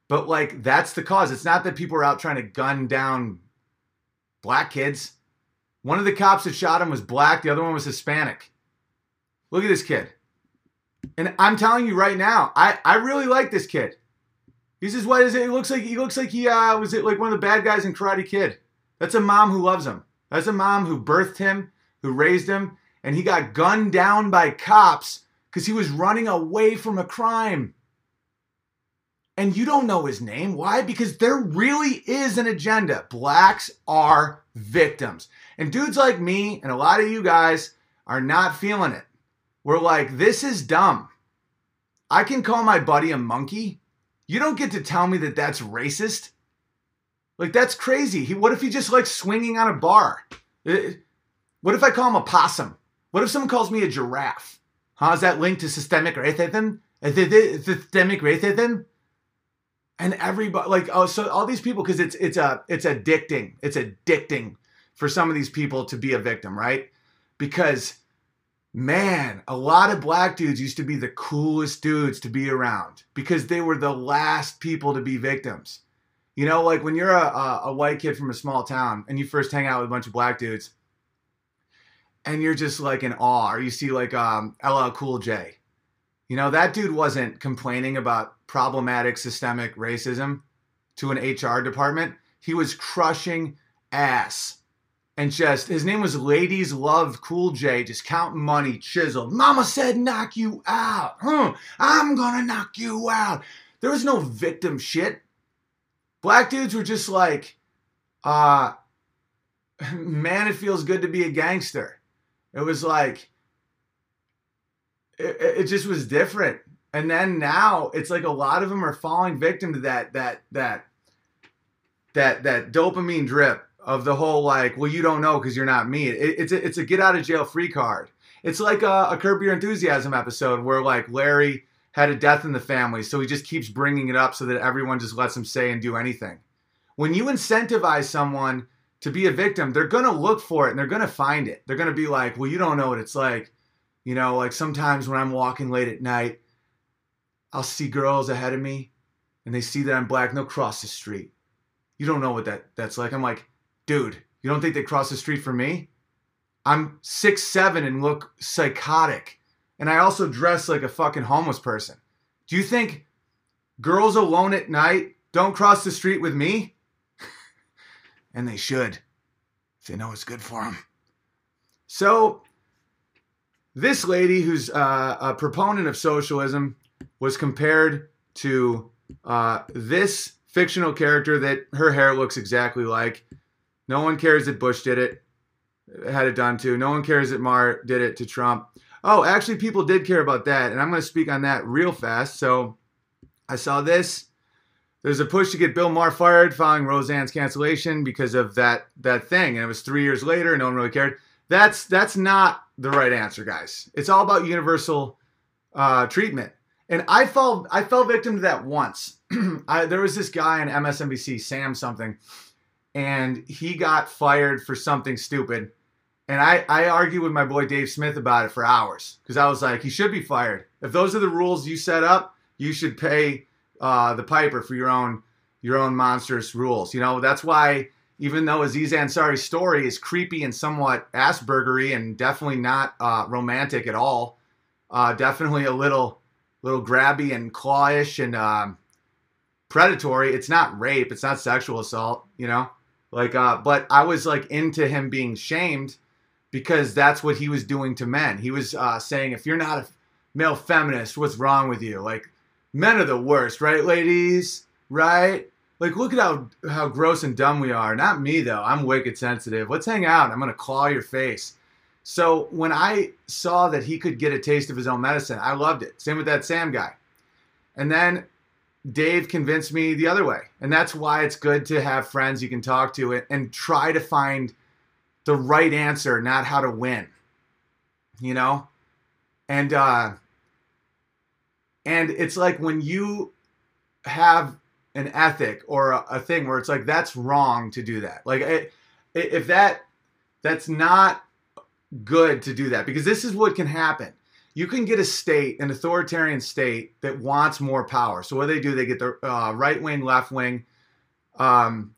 But like that's the cause. It's not that people are out trying to gun down black kids. One of the cops that shot him was black. The other one was Hispanic. Look at this kid. And I'm telling you right now, I, I really like this kid. He's just what is it? He looks like he looks like he uh, was it like one of the bad guys in Karate Kid. That's a mom who loves him. That's a mom who birthed him, who raised him, and he got gunned down by cops because he was running away from a crime. And you don't know his name. Why? Because there really is an agenda. Blacks are victims. And dudes like me and a lot of you guys are not feeling it. We're like, this is dumb. I can call my buddy a monkey. You don't get to tell me that that's racist. Like, that's crazy. He, what if he just likes swinging on a bar? Uh, what if I call him a possum? What if someone calls me a giraffe? How is that linked to systemic racism? Systemic racism? And everybody, like, oh, so all these people, because it's it's a it's addicting. It's addicting for some of these people to be a victim, right? Because man, a lot of black dudes used to be the coolest dudes to be around because they were the last people to be victims. You know, like when you're a, a, white kid from a small town and you first hang out with a bunch of black dudes and you're just like in awe, or you see like um, LL Cool J. You know, that dude wasn't complaining about problematic systemic racism to an HR department. He was crushing ass and just his name was Ladies Love Cool J, just counting money, chiseled. Mama said knock you out. Huh, I'm gonna knock you out. There was no victim shit. Black dudes were just like, uh, man, it feels good to be a gangster. It was like, it, it just was different. And then now it's like a lot of them are falling victim to that, that, that, that, that dopamine drip of the whole like, well, you don't know because you're not me. It, it's a, it's a get out of jail free card. It's like a, a Curb Your Enthusiasm episode where like Larry had a death in the family, so he just keeps bringing it up so that everyone just lets him say and do anything. When you incentivize someone to be a victim, they're gonna look for it and they're gonna find it. They're gonna be like, well, you don't know what it's like. You know, like sometimes when I'm walking late at night, I'll see girls ahead of me and they see that I'm black and they'll cross the street. You don't know what that that's like. I'm like, dude, you don't think they cross the street for me? I'm six seven and look psychotic. And I also dress like a fucking homeless person. Do you think girls alone at night don't cross the street with me? and they should, if they know it's good for them. So, this lady, who's uh, a proponent of socialism, was compared to uh, this fictional character that her hair looks exactly like. No one cares that Bush did it, had it done to. No one cares that Maher did it to Trump. Oh, actually, people did care about that, and I'm going to speak on that real fast. So, I saw this. There's a push to get Bill Maher fired following Roseanne's cancellation because of that that thing, and it was three years later, and no one really cared. That's that's not the right answer, guys. It's all about universal uh, treatment. And I fell I fell victim to that once. I, there was this guy on MSNBC, Sam something and he got fired for something stupid. And I, I argued with my boy Dave Smith about it for hours because I was like, he should be fired. If those are the rules you set up, you should pay uh, the piper for your own your own monstrous rules. You know that's why even though Aziz Ansari's story is creepy and somewhat Aspergery and definitely not uh, romantic at all, uh, definitely a little little grabby and clawish and um, predatory. It's not rape. It's not sexual assault. You know Like, uh, but I was like into him being shamed because that's what he was doing to men. He was uh, saying, if you're not a male feminist, what's wrong with you? Like, men are the worst, right, ladies? Right? Like, look at how how gross and dumb we are. Not me though. I'm wicked sensitive. Let's hang out. I'm gonna claw your face. So when I saw that he could get a taste of his own medicine, I loved it. Same with that Sam guy. And then Dave convinced me the other way. And that's why it's good to have friends you can talk to and, try to find the right answer, not how to win. You know? And uh and it's like when you have an ethic or a, a thing where it's like that's wrong to do that. Like it, if that that's not good to do that because this is what can happen you can get a state, an authoritarian state that wants more power. So what they do? They get the uh, right wing, left wing, um,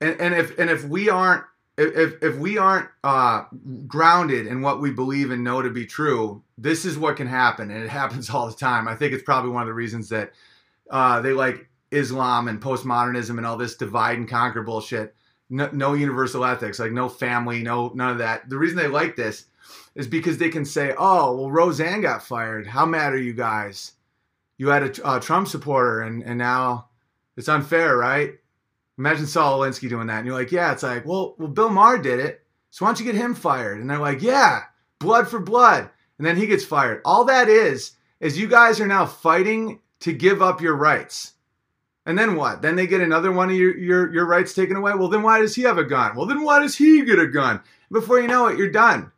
and, and if and if we aren't if if we aren't uh, grounded in what we believe and know to be true, this is what can happen, and it happens all the time. I think it's probably one of the reasons that uh, they like Islam and postmodernism and all this divide and conquer bullshit. No, no universal ethics, like no family, no none of that. The reason they like this is because they can say, "Oh, well, Roseanne got fired. How mad are you guys? You had a, a Trump supporter, and and now it's unfair, right?" Imagine Saul Alinsky doing that, and you're like, "Yeah." It's like, well, well, Bill Maher did it, so why don't you get him fired? And they're like, "Yeah, blood for blood," and then he gets fired. All that is is you guys are now fighting to give up your rights. And then what? Then they get another one of your, your, your rights taken away? Well, then why does he have a gun? Well, then why does he get a gun? Before you know it, you're done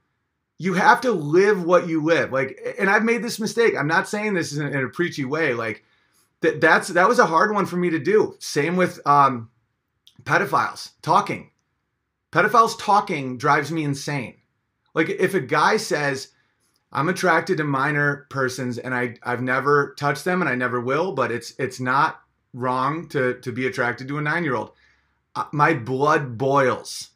you have to live what you live. Like, and I've made this mistake. I'm not saying this in, in a preachy way. Like, that that's that was a hard one for me to do. Same with um, pedophiles talking. Pedophiles talking drives me insane. Like, if a guy says, "I'm attracted to minor persons, and I I've never touched them, and I never will," but it's it's not wrong to to be attracted to a nine year old. Uh, my blood boils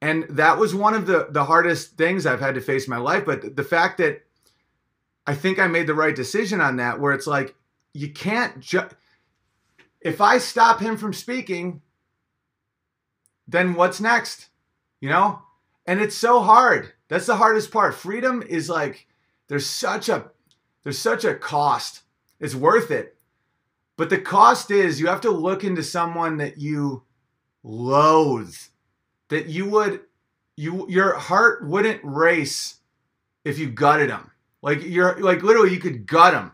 and that was one of the the hardest things I've had to face in my life. But the fact that I think I made the right decision on that, where it's like you can't just if I stop him from speaking, then what's next? You know? And it's so hard. That's the hardest part. Freedom is like there's such a there's such a cost. It's worth it. But the cost is you have to look into someone that you loathe that you would you your heart wouldn't race if you gutted them. Like you're like literally you could gut them,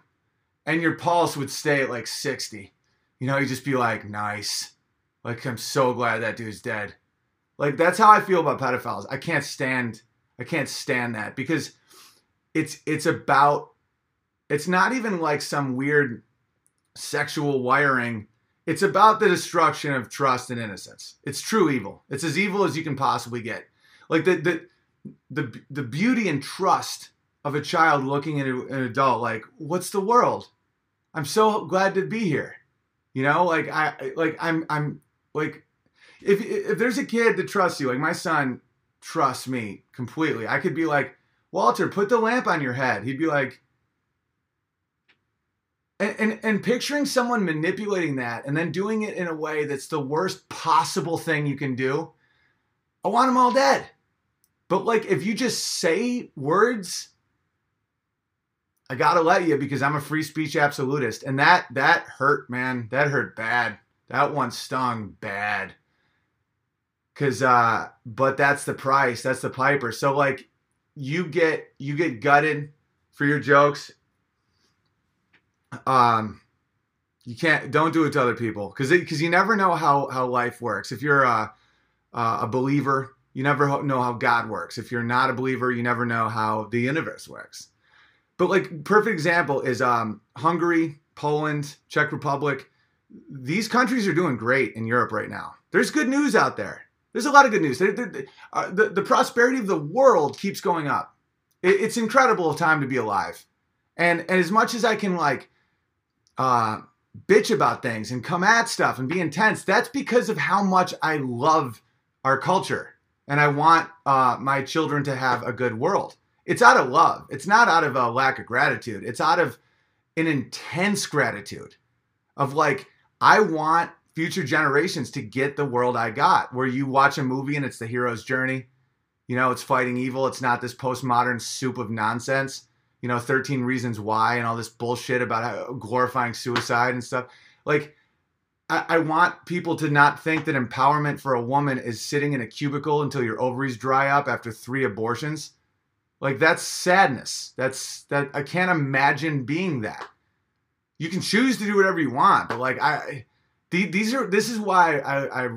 and your pulse would stay at like 60. You know, you just be like, nice. Like I'm so glad that dude's dead. Like that's how I feel about pedophiles. I can't stand I can't stand that because it's it's about it's not even like some weird sexual wiring it's about the destruction of trust and innocence. It's true evil. It's as evil as you can possibly get. Like the the the, the beauty and trust of a child looking at an adult like, what's the world? I'm so glad to be here. You know, like I like I'm I'm like if if there's a kid that trusts you, like my son trusts me completely. I could be like, Walter, put the lamp on your head. He'd be like, and, and, and picturing someone manipulating that and then doing it in a way that's the worst possible thing you can do, I want them all dead. But like, if you just say words, I gotta let you because I'm a free speech absolutist, and that that hurt, man. That hurt bad. That one stung bad. Cause, uh, but that's the price. That's the piper. So like, you get you get gutted for your jokes um, you can't don't do it to other people because because you never know how how life works. If you're a a believer, you never know how God works. If you're not a believer, you never know how the universe works. But like perfect example is um, Hungary, Poland, Czech Republic. These countries are doing great in Europe right now. There's good news out there. There's a lot of good news. They're, they're, uh, the, the prosperity of the world keeps going up. It, it's incredible time to be alive. And and as much as I can like uh, bitch about things and come at stuff and be intense, that's because of how much I love our culture and I want uh, my children to have a good world. It's out of love. It's not out of a lack of gratitude. It's out of an intense gratitude of like, I want future generations to get the world I got, where you watch a movie and it's the hero's journey. You know, it's fighting evil. It's not this postmodern soup of nonsense. You know, 13 Reasons Why and all this bullshit about glorifying suicide and stuff. Like, I, I want people to not think that empowerment for a woman is sitting in a cubicle until your ovaries dry up after three abortions. Like that's sadness. That's that I can't imagine being that. You can choose to do whatever you want, but like I, these are this is why I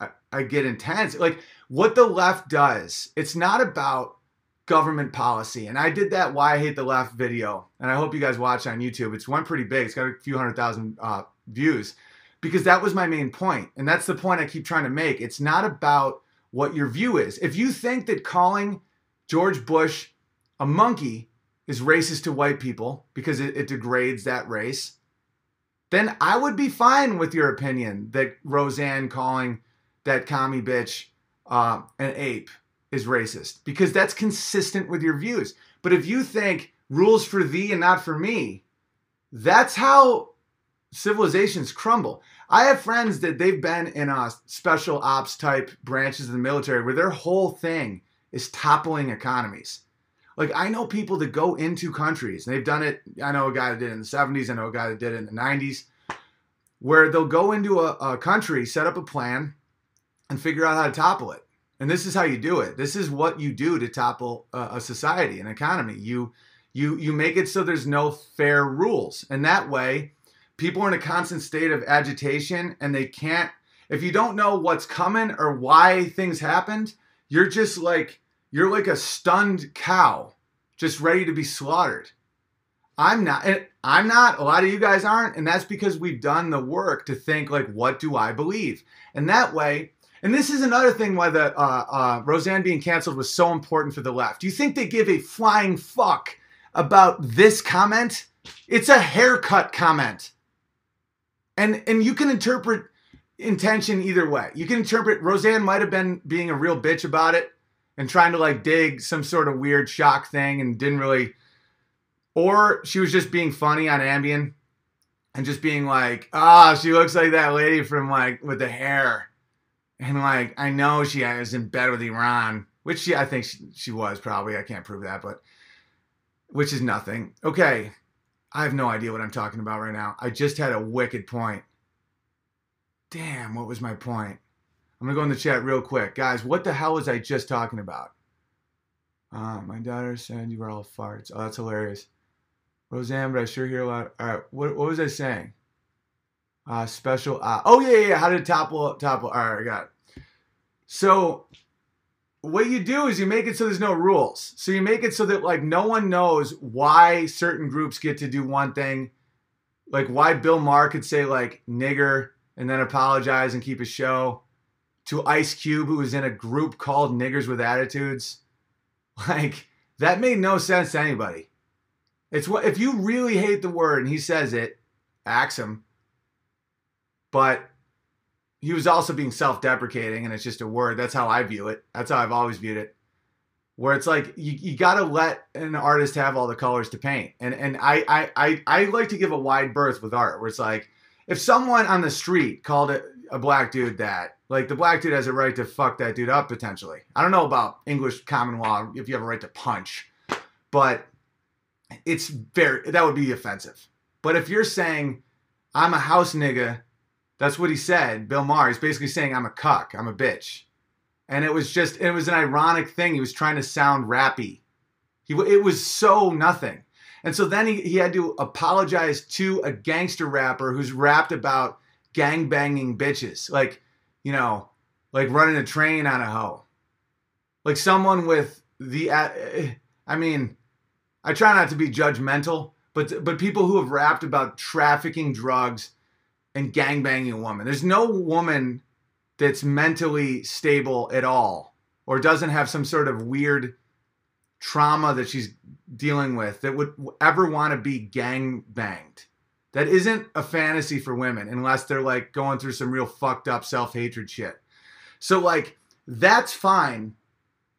I I get intense. Like what the left does, it's not about government policy. And I did that why I hate the left video, and I hope you guys watch on YouTube. It's went pretty big. It's got a few hundred thousand uh, views because that was my main point. And that's the point I keep trying to make. It's not about what your view is. If you think that calling George Bush a monkey is racist to white people because it, it degrades that race, then I would be fine with your opinion that Roseanne calling that commie bitch uh, an ape is racist because that's consistent with your views. But if you think rules for thee and not for me, that's how civilizations crumble. I have friends that they've been in a special ops type branches of the military where their whole thing is toppling economies. Like I know people that go into countries, and they've done it. I know a guy that did it in the 70s, I know a guy that did it in the 90s, where they'll go into a, a country, set up a plan, and figure out how to topple it. And this is how you do it. This is what you do to topple a, a society, an economy. You you you make it so there's no fair rules, and that way people are in a constant state of agitation and they can't if you don't know what's coming or why things happened you're just like you're like a stunned cow just ready to be slaughtered i'm not i'm not a lot of you guys aren't and that's because we've done the work to think like what do i believe and that way and this is another thing why the uh, uh, roseanne being canceled was so important for the left do you think they give a flying fuck about this comment it's a haircut comment and and you can interpret intention either way. You can interpret Roseanne might have been being a real bitch about it and trying to like dig some sort of weird shock thing and didn't really or she was just being funny on Ambien and just being like, "Ah, oh, she looks like that lady from like with the hair." And like, I know she was in bed with Iran, which she I think she, she was probably. I can't prove that, but which is nothing. Okay. I have no idea what I'm talking about right now. I just had a wicked point. Damn, what was my point? I'm gonna go in the chat real quick. Guys, what the hell was I just talking about? Uh, my daughter said you were all farts. Oh, that's hilarious. Roseanne, but I sure hear a lot. All right, what, what was I saying? Uh, special. Uh, oh, yeah, yeah, how to topple, topple. All right, I got it. So what you do is you make it so there's no rules. So you make it so that like no one knows why certain groups get to do one thing. Like why Bill Maher could say like nigger and then apologize and keep a show to Ice Cube who was in a group called Niggers with Attitudes. Like that made no sense to anybody. It's what if you really hate the word and he says it, ax him. But he was also being self-deprecating and it's just a word. That's how i view it. That's how i've always viewed it. Where it's like you, you got to let an artist have all the colors to paint. And and I, I i i like to give a wide berth with art where it's like if someone on the street called it a black dude that like the black dude has a right to fuck that dude up potentially. I don't know about english common law if you have a right to punch but it's very that would be offensive. But if you're saying i'm a house nigga that's what he said. Bill Maher. He's basically saying, I'm a cuck. I'm a bitch. And it was just, it was an ironic thing. He was trying to sound rappy. He, it was so nothing. And so then he, he had to apologize to a gangster rapper who's rapped about gang banging bitches. Like, you know, like running a train on a hoe. Like someone with the, uh, I mean, I try not to be judgmental, but but people who have rapped about trafficking drugs and gangbanging a woman. There's no woman that's mentally stable at all or doesn't have some sort of weird trauma that she's dealing with that would ever want to be gang banged. That isn't a fantasy for women unless they're like going through some real fucked up self hatred shit. So, like, that's fine.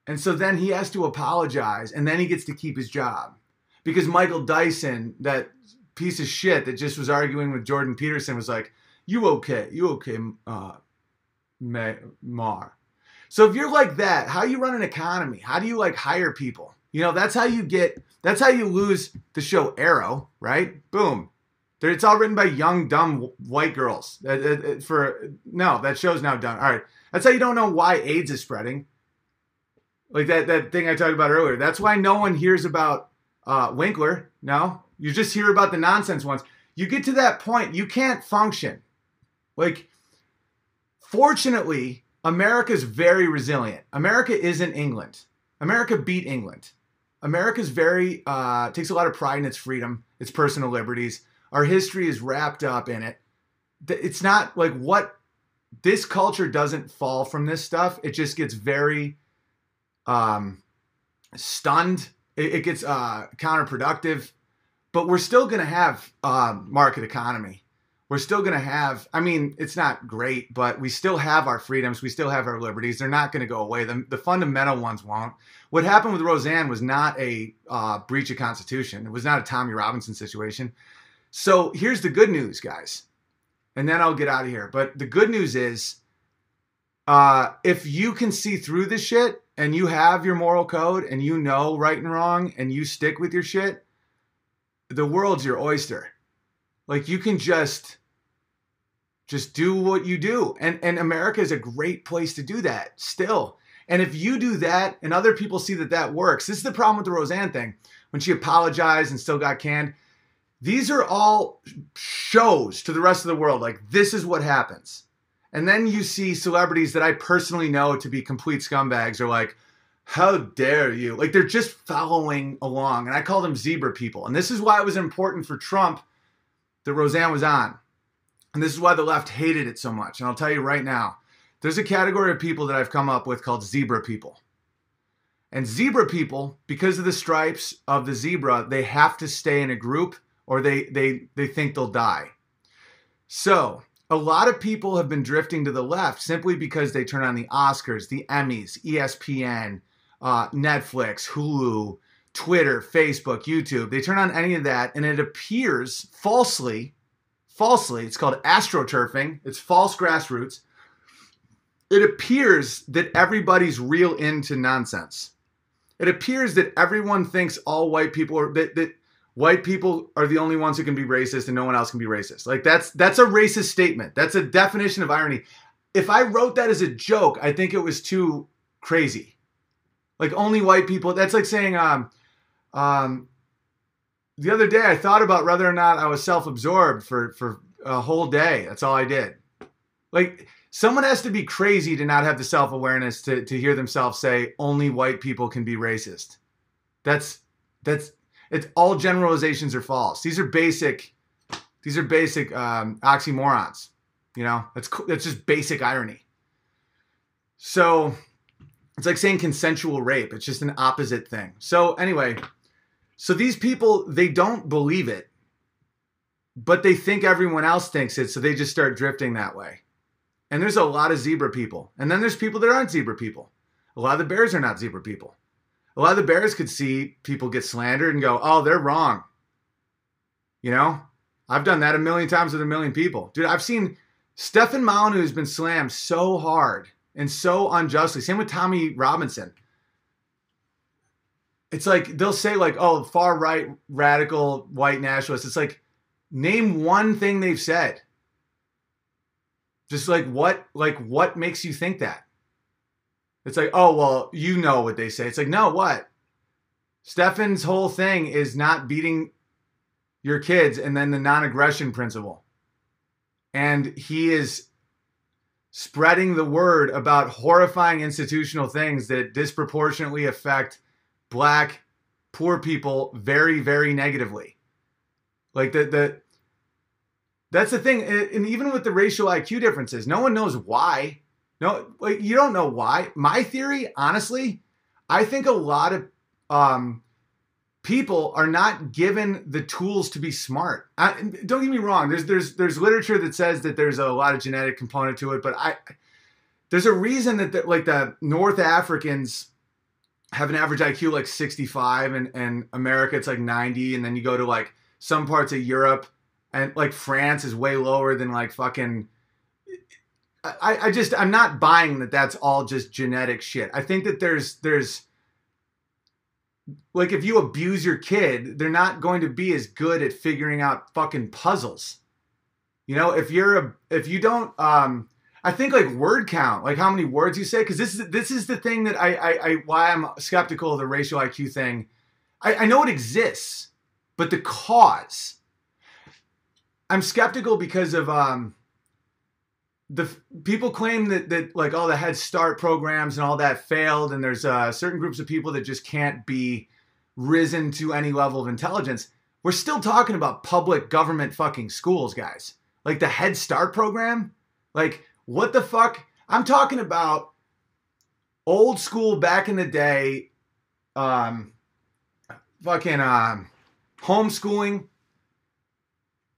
And so then he has to apologize and then he gets to keep his job. Because Michael Dyson, that piece of shit that just was arguing with Jordan Peterson was like, You okay? You okay, uh, Maher? So if you're like that, how you run an economy? How do you like hire people? You know, that's how you get. That's how you lose the show Arrow, right? Boom. It's all written by young, dumb white girls. Uh, uh, uh, for no, that show's now done. All right, that's how you don't know why AIDS is spreading. Like that that thing I talked about earlier. That's why no one hears about uh, Winkler. No, you just hear about the nonsense ones. You get to that point, you can't function. Like, fortunately, America's very resilient. America isn't England. America beat England. America's very uh, takes a lot of pride in its freedom, its personal liberties. Our history is wrapped up in it. It's not like what this culture doesn't fall from this stuff. It just gets very um, stunned. It, it gets uh, counterproductive. But we're still going to have uh, market economy. We're still going to have i mean it's not great but we still have our freedoms. We still have our liberties. They're not going to go away. The, the fundamental ones won't. What happened with roseanne was not a uh, breach of constitution. It was not a tommy robinson situation. So here's the good news guys and then i'll get out of here. But the good news is uh, if you can see through the shit and you have your moral code and you know right and wrong and you stick with your shit the world's your oyster like you can just just do what you do. And and America is a great place to do that still. And if you do that and other people see that that works, this is the problem with the Roseanne thing. When she apologized and still got canned, these are all shows to the rest of the world. Like this is what happens. And then you see celebrities that I personally know to be complete scumbags are like, how dare you? Like they're just following along. And I call them zebra people. And this is why it was important for Trump that Roseanne was on. And this is why the left hated it so much. And I'll tell you right now there's a category of people that I've come up with called zebra people. And zebra people, because of the stripes of the zebra, they have to stay in a group or they, they, they think they'll die. So, a lot of people have been drifting to the left simply because they turn on the Oscars, the Emmys, ESPN, uh, Netflix, Hulu, Twitter, Facebook, YouTube. They turn on any of that, and it appears falsely, falsely, it's called astroturfing, it's false grassroots. It appears that everybody's real into nonsense. It appears that everyone thinks all white people are that, that white people are the only ones who can be racist and no one else can be racist. Like that's that's a racist statement. That's a definition of irony. If I wrote that as a joke, I think it was too crazy. Like only white people. That's like saying um um, the other day, I thought about whether or not I was self-absorbed for for a whole day. That's all I did. Like someone has to be crazy to not have the self-awareness to to hear themselves say only white people can be racist. That's that's it's all generalizations are false. These are basic. These are basic um, oxymorons. You know, that's that's just basic irony. So it's like saying consensual rape. It's just an opposite thing. So anyway, so these people, they don't believe it, but they think everyone else thinks it. So they just start drifting that way. And there's a lot of zebra people. And then there's people that aren't zebra people. A lot of the bears are not zebra people. A lot of the bears could see people get slandered and go, oh, they're wrong. You know, I've done that a million times with a million people. Dude, I've seen Stefan Molyneux who's been slammed so hard and so unjustly. Same with Tommy Robinson it's like they'll say like oh far right radical white nationalists it's like name one thing they've said just like what like what makes you think that it's like oh well you know what they say it's like no what stefan's whole thing is not beating your kids and then the non-aggression principle and he is spreading the word about horrifying institutional things that disproportionately affect black, poor people very, very negatively. Like the the that's the thing, and even with the racial IQ differences, no one knows why. No, you don't know why. My theory, honestly, I think a lot of um, people are not given the tools to be smart. I, don't get me wrong. There's there's there's literature that says that there's a lot of genetic component to it, but I there's a reason that the, like the North Africans have an average IQ like 65 and, and America it's like 90 and then you go to like some parts of Europe and like France is way lower than like fucking. I, I just I'm not buying that that's all just genetic shit. I think that there's there's like if you abuse your kid, they're not going to be as good at figuring out fucking puzzles. You know, if you're a if you don't um I think like word count, like how many words you say, because this is this is the thing that I, I, I why I'm skeptical of the racial IQ thing. I, I know it exists, but the cause. I'm skeptical because of um the people claim that that like all the Head Start programs and all that failed, and there's uh, certain groups of people that just can't be risen to any level of intelligence. We're still talking about public government fucking schools, guys. Like the Head Start program, like what the fuck? I'm talking about old school back in the day, um, fucking um, homeschooling.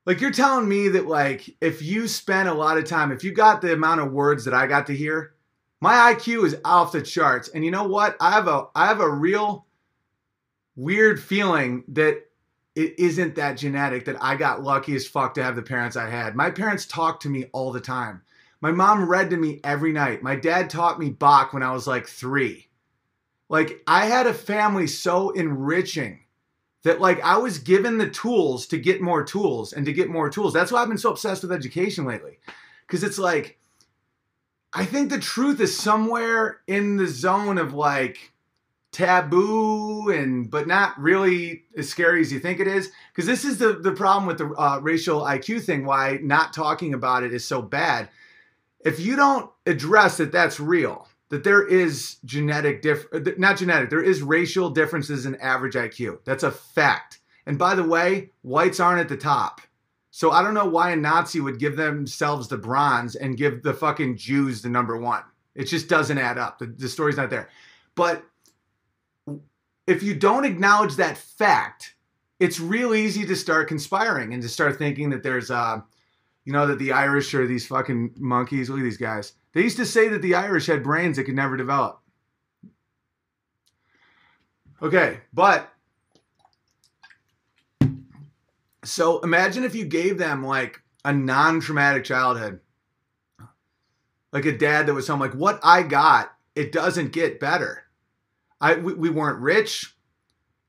Like you're telling me that like if you spend a lot of time, if you got the amount of words that I got to hear, my IQ is off the charts. And you know what? I have a I have a real weird feeling that it isn't that genetic that I got lucky as fuck to have the parents I had. My parents talked to me all the time. My mom read to me every night. My dad taught me Bach when I was like three. Like, I had a family so enriching that, like, I was given the tools to get more tools and to get more tools. That's why I've been so obsessed with education lately. Because it's like, I think the truth is somewhere in the zone of like taboo and but not really as scary as you think it is because this is the the problem with the uh, racial IQ thing why not talking about it is so bad if you don't address that that's real, that there is genetic diff not genetic, there is racial differences in average IQ. That's a fact. And by the way, whites aren't at the top. So I don't know why a Nazi would give themselves the bronze and give the fucking Jews the number one. It just doesn't add up. The, the story's not there. But if you don't acknowledge that fact, it's real easy to start conspiring and to start thinking that there's uh, you know that the Irish are these fucking monkeys. Look at these guys. They used to say that the Irish had brains that could never develop. Okay, but so imagine if you gave them like a non-traumatic childhood. Like a dad that was home, like what I got, it doesn't get better. I we, we weren't rich,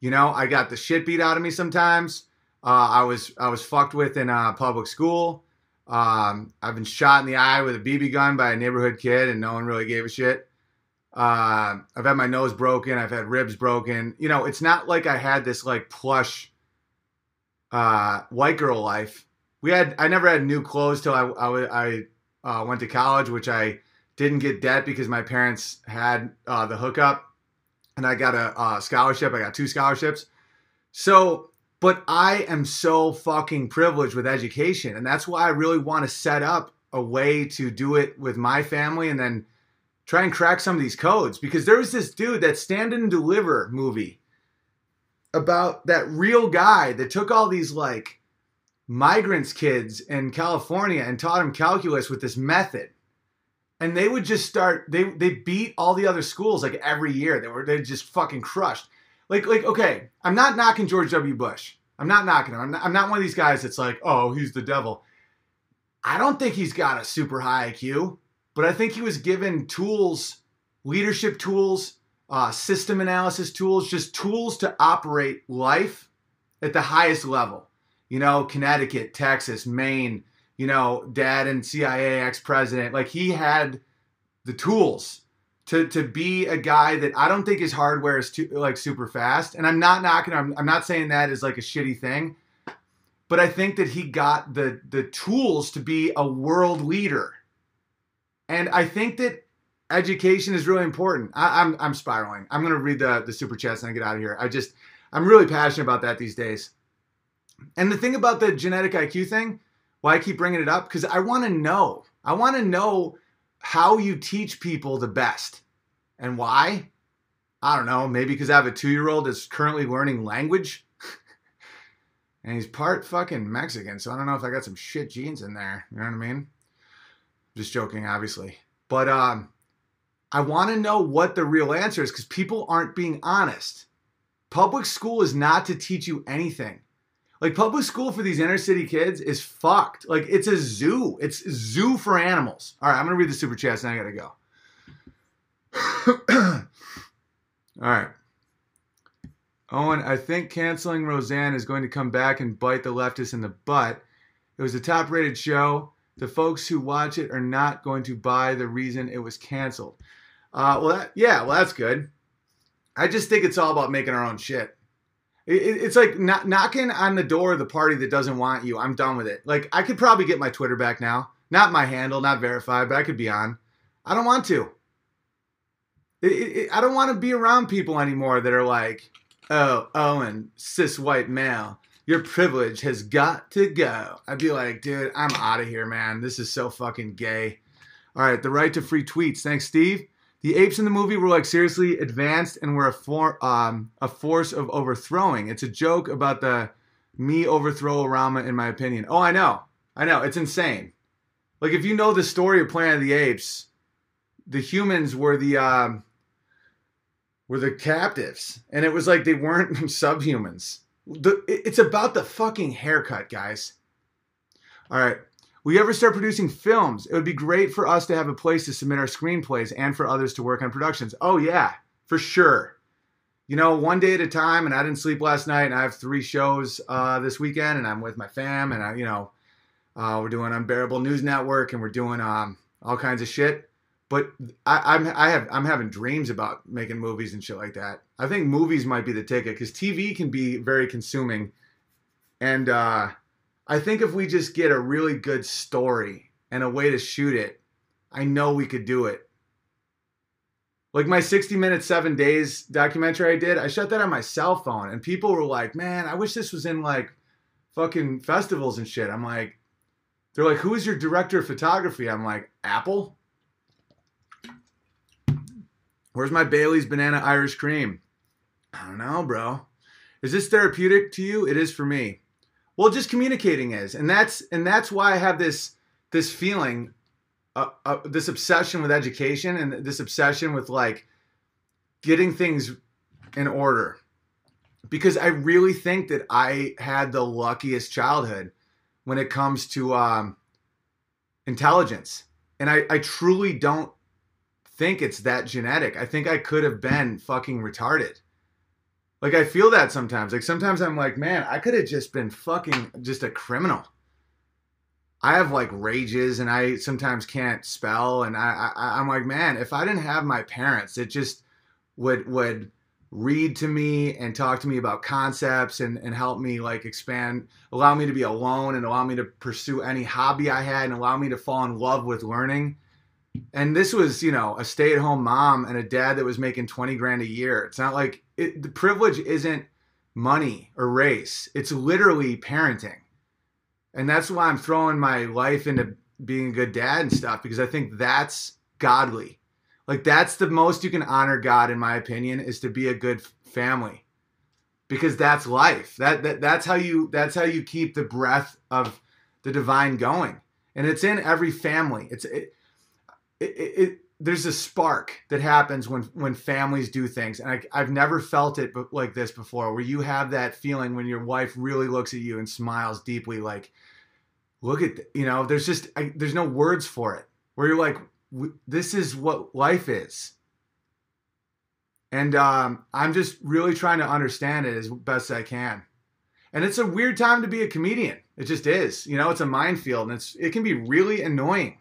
you know. I got the shit beat out of me sometimes. Uh, I was I was fucked with in uh, public school. Um, I've been shot in the eye with a BB gun by a neighborhood kid, and no one really gave a shit. Uh, I've had my nose broken. I've had ribs broken. You know, it's not like I had this like plush uh, white girl life. We had I never had new clothes till I I, I uh, went to college, which I didn't get debt because my parents had uh, the hookup, and I got a, a scholarship. I got two scholarships. So but I am so fucking privileged with education. And that's why I really want to set up a way to do it with my family and then try and crack some of these codes. Because there was this dude, that Stand and Deliver movie, about that real guy that took all these like migrants kids in California and taught them calculus with this method. And they would just start they they beat all the other schools like every year. They were they just fucking crushed. Like, like, okay, I'm not knocking George W. Bush. I'm not knocking him. I'm not, I'm not one of these guys that's like, oh, he's the devil. I don't think he's got a super high IQ, but I think he was given tools, leadership tools, uh, system analysis tools, just tools to operate life at the highest level. You know, Connecticut, Texas, Maine, you know, dad and CIA ex president. Like he had the tools to to be a guy that I don't think his hardware is too like super fast. And I'm not knocking. I'm, I'm not saying that is like a shitty thing, but I think that he got the the tools to be a world leader. And I think that education is really important. I, am I'm, I'm spiraling. I'm gonna read the the super chats and I get out of here. I just I'm really passionate about that these days. And the thing about the genetic IQ thing, why I keep bringing it up, because I want to know. I want to know how you teach people the best. And why? I don't know. Maybe because I have a two year old that's currently learning language. and he's part fucking Mexican. So I don't know if I got some shit genes in there. You know what I mean? Just joking, obviously. But um, I want to know what the real answer is because people aren't being honest. Public school is not to teach you anything. Like public school for these inner city kids is fucked. Like it's a zoo. It's zoo for animals. All right, I'm gonna read the super chats and I gotta go. All right. Owen, I think canceling Roseanne is going to come back and bite the leftists in the butt. It was a top rated show. The folks who watch it are not going to buy the reason it was canceled. Uh, well, that, yeah, well, that's good. I just think it's all about making our own shit. It, it, it's like knocking on the door of the party that doesn't want you. I'm done with it. Like, I could probably get my Twitter back now. Not my handle, not verified, but I could be on. I don't want to. It, I don't want to be around people anymore that are like, oh, Owen, cis white male, your privilege has got to go. I'd be like, dude, I'm out of here, man. This is so fucking gay. All right, the right to free tweets. Thanks, Steve. The apes in the movie were like seriously advanced and were a, for, um, a force of overthrowing. It's a joke about the me overthrow Rama, in my opinion. Oh, I know. I know. It's insane. Like, if you know the story of Planet of the Apes, the humans were the. Um, were the captives, and it was like they weren't subhumans. The, it's about the fucking haircut, guys. All right. We ever start producing films? It would be great for us to have a place to submit our screenplays and for others to work on productions. Oh, yeah, for sure. You know, one day at a time, and I didn't sleep last night, and I have three shows uh, this weekend, and I'm with my fam, and I, you know, uh, we're doing Unbearable News Network, and we're doing um, all kinds of shit but I, I'm I have I'm having dreams about making movies and shit like that. I think movies might be the ticket because TV can be very consuming, and uh, I think if we just get a really good story and a way to shoot it, I know we could do it. Like my 60 minute seven days documentary I did, I shot that on my cell phone, and people were like, "Man, I wish this was in like fucking festivals and shit." I'm like, they're like, "Who is your director of photography?" I'm like, Apple. Where's my Bailey's banana Irish cream? I don't know, bro. Is this therapeutic to you? It is for me. Well, just communicating is, and that's and that's why I have this this feeling, uh, uh, this obsession with education, and this obsession with like getting things in order, because I really think that I had the luckiest childhood when it comes to um, intelligence, and I, I truly don't think it's that genetic. I think I could have been fucking retarded. Like I feel that sometimes. Like sometimes I'm like, man, I could have just been fucking just a criminal. I have like rages and I sometimes can't spell and I, I I'm like, man, if I didn't have my parents, it just would would read to me and talk to me about concepts and, and help me like expand, allow me to be alone and allow me to pursue any hobby I had and allow me to fall in love with learning and this was you know a stay-at-home mom and a dad that was making 20 grand a year it's not like it, the privilege isn't money or race. It's literally parenting. And that's why i'm throwing my life into being a good dad and stuff because i think that's godly. Like that's the most you can honor god in my opinion is to be a good family. Because that's life. That, that that's how you that's how you keep the breath of the divine going. And it's in every family. It's it, it, it, there's a spark that happens when when families do things. And I, have never felt it like this before where you have that feeling when your wife really looks at you and smiles deeply like look at you know there's just I, there's no words for it. Where you're like this is what life is. And um, i'm just really trying to understand it as best i can. And it's a weird time to be a comedian. It just is. You know it's a minefield and it's it can be really annoying.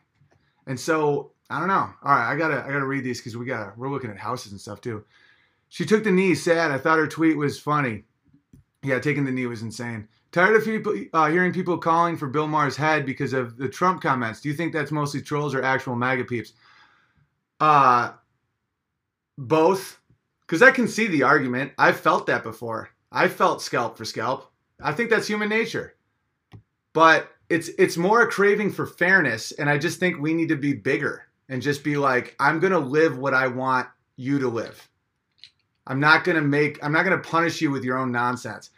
And so I don't know. All right, I gotta I gotta read these because we got we're looking at houses and stuff too. She took the knee. Sad. I thought her tweet was funny. Yeah, taking the knee was insane. Tired of people uh, hearing people calling for Bill Maher's head because of the Trump comments. Do you think that's mostly trolls or actual MAGA peeps? Uh, both. Because I can see the argument. I've felt that before. I felt scalp for scalp. I think that's human nature. But it's it's more a craving for fairness, and I just think we need to be bigger and just be like, I'm going to live what I want you to live. I'm not going to make, I'm not going to punish you with your own nonsense.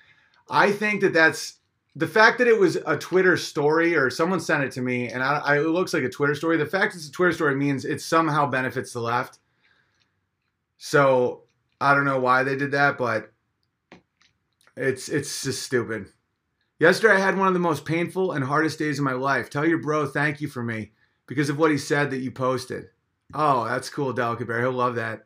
I think that that's the fact that it was a Twitter story or someone sent it to me and I, I, it looks like a Twitter story. The fact it's a Twitter story means it somehow benefits the left. So I don't know why they did that, but it's it's just stupid. Yesterday, I had one of the most painful and hardest days of my life. Tell your bro thank you for me because of what he said that you posted. Oh, that's cool, Delicate Bear. He'll love that.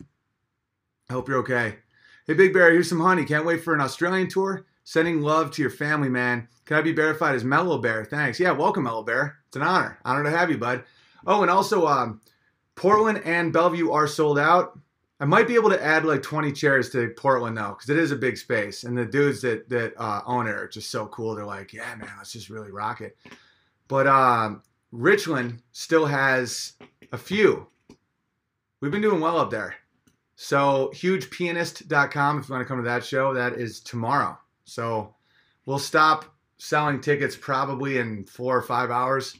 I hope you're okay. Hey, Big Bear, here's some honey. Can't wait for an Australian tour. Sending love to your family, man. Can I be verified as Mellow Bear? Thanks. Yeah, welcome, Mellow Bear. It's an honor. Honor to have you, bud. Oh, and also, um, Portland and Bellevue are sold out. I might be able to add like 20 chairs to Portland though, because it is a big space, and the dudes that that uh, own it are just so cool. They're like, yeah, man, let's just really rock it. But um, Richland still has a few. We've been doing well up there. So hugepianist.com if you want to come to that show, that is tomorrow. So we'll stop selling tickets probably in four or five hours